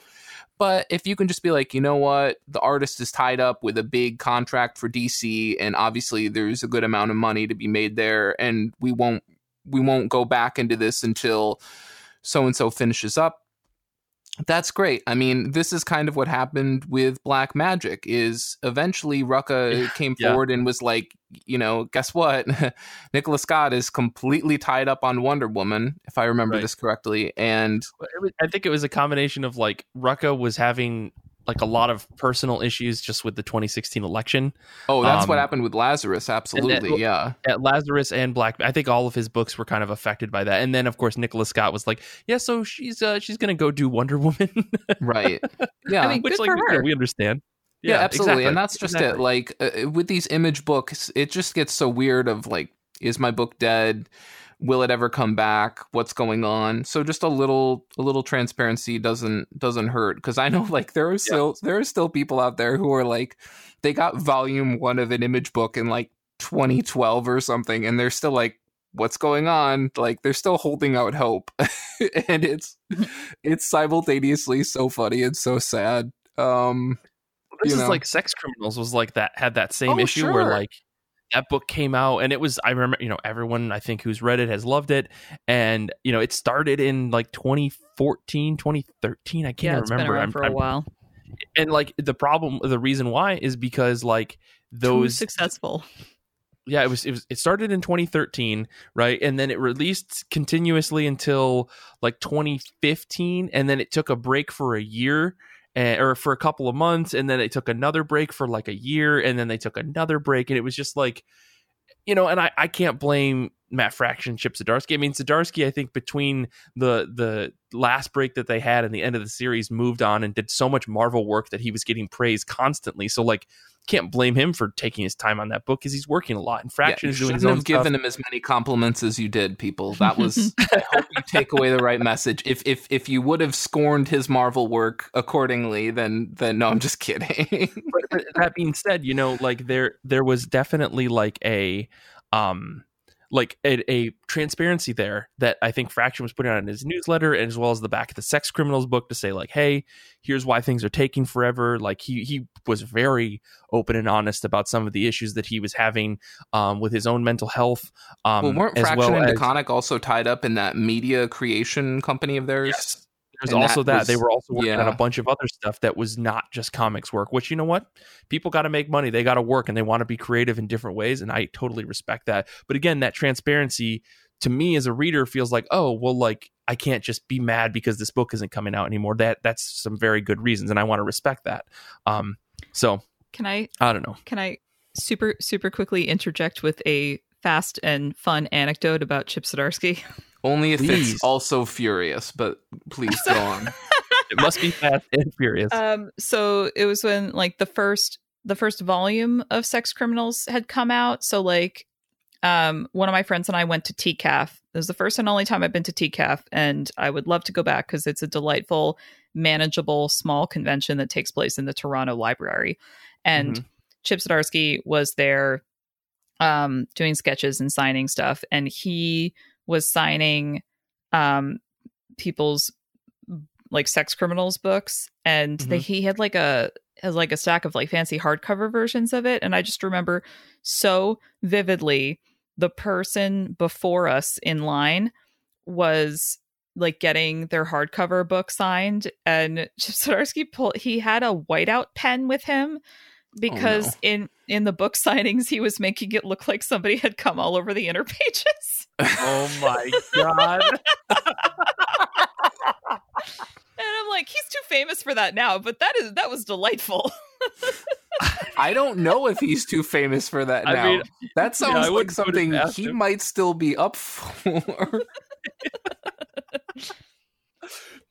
But if you can just be like, you know what, the artist is tied up with a big contract for DC and obviously there's a good amount of money to be made there and we won't we won't go back into this until so and so finishes up that's great. I mean, this is kind of what happened with Black Magick Is eventually Rucka came Yeah. forward and was like, you know, guess what? Nicola Scott is completely tied up on Wonder Woman, if I remember Right. this correctly. And But it was- I think it was a combination of like Rucka was having like a lot of personal issues just with the 2016 election. oh, that's what Um, happened with Lazarus. Absolutely, yeah. At Lazarus and Black, I think all of his books were kind of affected by that. And then of course Nicola Scott was like, "Yeah, so she's uh, she's gonna go do Wonder Woman," Right. Yeah. I mean, which like for yeah, her. we understand. yeah, absolutely exactly, and that's just it like uh, with these image books it just gets so weird of like is my book dead will it ever come back? What's going on? So just a little a little transparency doesn't doesn't hurt because i know like there are still there are still people out there who are like they got volume one of an image book in like 2012 or something and they're still like what's going on? Like they're still holding out hope and it's it's simultaneously so funny and so sad um This is know. like Sex Criminals was like that had that same Oh, issue where like that book came out and it was I remember you know everyone I think who's read it has loved it and you know it started in like 2014 2013 I can't yeah, it's been remember around I'm- for a I'm- while. and like the problem the reason why is because like Too those successful. yeah it was it was it started in 2013 right and then it released continuously until like 2015 and then it took a break for a year eh, or for a couple of months and then it took another break for like a year and then they took another break and it was just like you know and i i can't blame Matt Fraction, Chip Zdarsky. I mean, Zdarsky, I think between the the last break that they had and the end of the series, moved on and did so much Marvel work that he was getting praise constantly. So, like, can't blame him for taking his time on that book because he's working a lot. And Fraction yeah, is doing shouldn't his own have stuff. given him as many compliments as you did, people. That was. I hope you take away the right message. If if if you would have scorned his Marvel work accordingly, then then no, I'm just kidding. but, but that being said, you know, like there there was definitely like a um like a, a transparency there that I think Fraction was putting out in his newsletter, and as well as the back of the Sex Criminals book to say like, hey, here's why things are taking forever. Like he he was very open and honest about some of the issues that he was having um, with his own mental health. Um, well, weren't as Fraction well and DeConnick also tied up in that media creation company of theirs? Yes. There's And also that that, was- they were also working on a bunch of other stuff that was not just comics work. Which you know what, people got to make money, they got to work, and they want to be creative in different ways, and I totally respect that. But again, that transparency to me as a reader feels like, oh, well, like I can't just be mad because this book isn't coming out anymore. That that's some very good reasons, and I want to respect that. Um, so Can I I don't know. can I super super quickly interject with a fast and fun anecdote about Chip Zdarsky? Only if Please. it's also furious, but please go on. It must be fast and furious. Um, so it was when like the first the first volume of Sex Criminals had come out. So like, um, one of my friends and I went to TCAF. It was the first and only time I've been to TCAF, and I would love to go back because it's a delightful, manageable, small convention that takes place in the Toronto Library. And Chip Zdarsky was there, um, doing sketches and signing stuff, and he was signing, um, people's like sex criminals books. And they, he had like a has like a stack of like fancy hardcover versions of it. And i just remember so vividly the person before us in line was like getting their hardcover book signed. And Chip Zdarsky pulled he had a whiteout pen with him because no. in in the book signings he was making it look like somebody had come all over the inner pages oh my god! And I'm like, he's too famous for that now, but that is that was delightful. I don't know if he's too famous for that I now. mean, that sounds I like wouldn't put it something he him. might still be up for.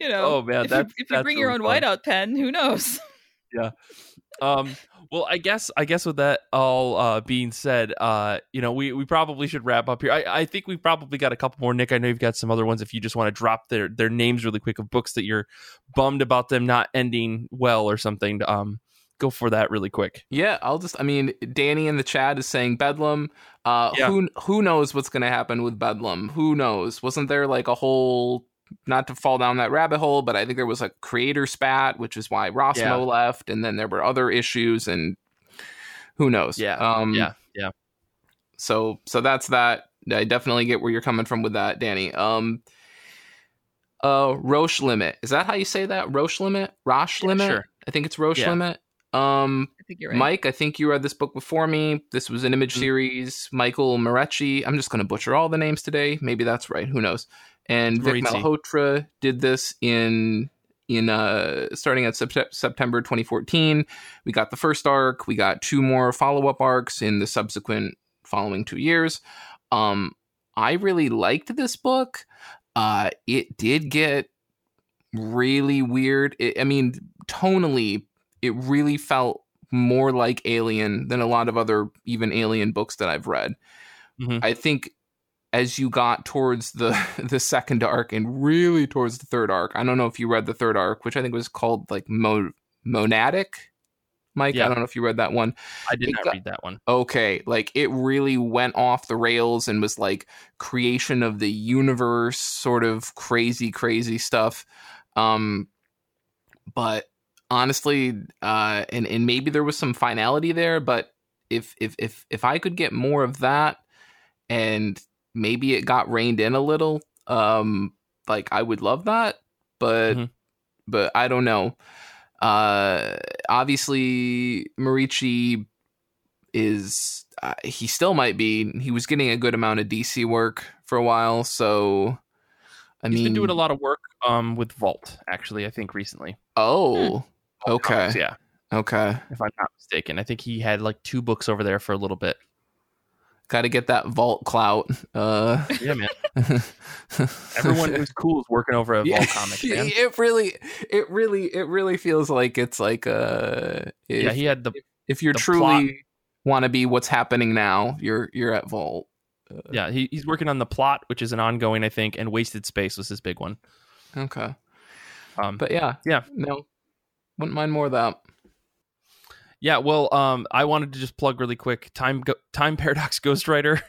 you know, Oh, man, if you, if you that's bring your own fun. whiteout pen, who knows? Yeah. Um well i guess i guess with that all uh being said uh you know we we probably should wrap up here i i think we've probably got a couple more nick i know you've got some other ones if you just want to drop their their names really quick of books that you're bummed about them not ending well or something um go for that really quick yeah, I'll just. I mean, Danny in the chat is saying Bedlam. Uh, Yeah. Who who knows what's going to happen with Bedlam? Who knows? Wasn't there like a whole? Not to fall down that rabbit hole, but I think there was a creator spat, which is why Rossmo Yeah. left, and then there were other issues, and who knows? yeah Um, yeah yeah so so that's that i definitely get where you're coming from with that danny um uh, Roche Limit. Is that how you say that? Roche Limit? Roche Yeah, Limit? sure. I think it's Roche Yeah. Limit. Um, I think you're right. Mike, I think you read this book before me. This was an image Mhm. series. Michael Moreci. I'm just going to butcher all the names today. Maybe that's right. Who knows? And Vic. Malhotra did this in in uh starting at Sept- September 2014. We got the first arc. We got two more follow up arcs in the subsequent following two years. Um, I really liked this book. Uh, it did get really weird. It, I mean, tonally, it really felt more like Alien than a lot of other even Alien books that I've read. Mhm. I think as you got towards the the second arc and really towards the third arc, I don't know if you read the third arc, which I think was called like Mo- Monadic. Mike, Yeah. I don't know if you read that one I did It not got- read that one. okay like it really went off the rails and was like creation of the universe sort of crazy crazy stuff um but honestly uh and and maybe there was some finality there but if if if if i could get more of that and maybe it got reined in a little um like i would love that but Mhm. but i don't know uh obviously Moreci is uh, he still might be he was getting a good amount of dc work for a while so i He's mean been doing a lot of work um with Vault actually. I think recently. oh Vault Okay. Comics, yeah, okay if I'm not mistaken. I think he had like two books over there for a little bit. Got to get that vault clout uh Yeah, man. Everyone who's cool is working over at Yeah, Vault Comics, man. it really it really it really feels like it's like uh if, yeah, he had the if you're the truly want to be what's happening now you're you're at vault yeah he, he's working on the plot, which is an ongoing, I think, and Wasted Space was his big one. okay Um, but yeah Yeah. no wouldn't mind more of that Yeah, well, um, I wanted to just plug really quick Time Time Paradox Ghostwriter,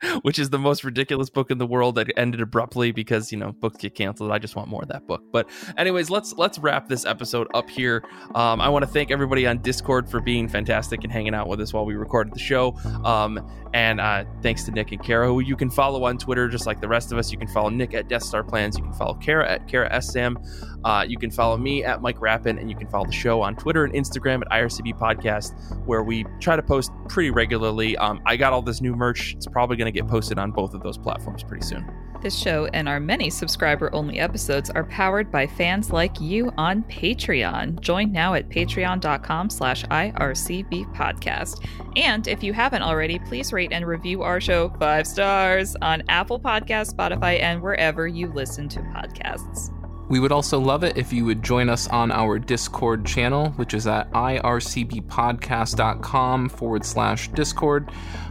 which is the most ridiculous book in the world that ended abruptly because you know books get canceled. I just want more of that book. But anyways, let's let's wrap this episode up here. Um, I want to thank everybody on Discord for being fantastic and hanging out with us while we recorded the show. Um, and uh, thanks to Nick and Kara, who you can follow on Twitter just like the rest of us. You can follow Nick at Death Star Plans. You can follow Kara at Kara S Sam. Uh, you can follow me at Mike Rappin, and you can follow the show on Twitter and Instagram at IRCB Podcast, where we try to post pretty regularly. Um, I got all this new merch. It's probably going to get posted on both of those platforms pretty soon. This show and our many subscriber only episodes are powered by fans like you on Patreon. Join now at patreon.com slash IRCB podcast. And if you haven't already, please rate and review our show five stars on Apple Podcasts, Spotify, and wherever you listen to podcasts. We would also love it if you would join us on our Discord channel, which is at ircbpodcast.com forward slash Discord.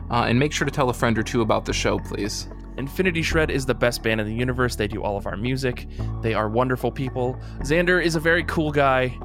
Uh, and make sure to tell a friend or two about the show, please. Infinity Shred is the best band in the universe. They do all of our music. They are wonderful people. Xander is a very cool guy.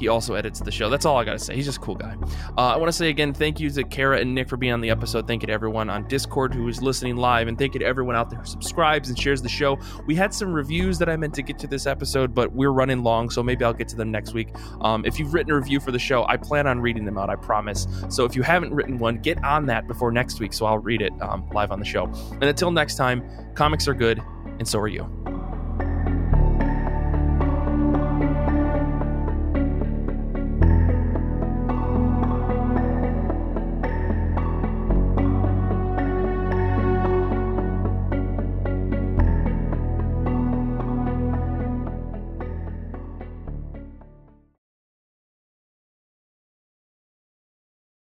He also edits the show. That's all I got to say. He's just a cool guy. Uh, I want to say again, thank you to Kara and Nick for being on the episode. Thank you to everyone on Discord who is listening live. And thank you to everyone out there who subscribes and shares the show. We had some reviews that I meant to get to this episode, but we're running long, so maybe I'll get to them next week. Um, if you've written a review for the show, I plan on reading them out, I promise. So if you haven't written one, get on that before next week so I'll read it um, live on the show. And until next time, comics are good, and so are you.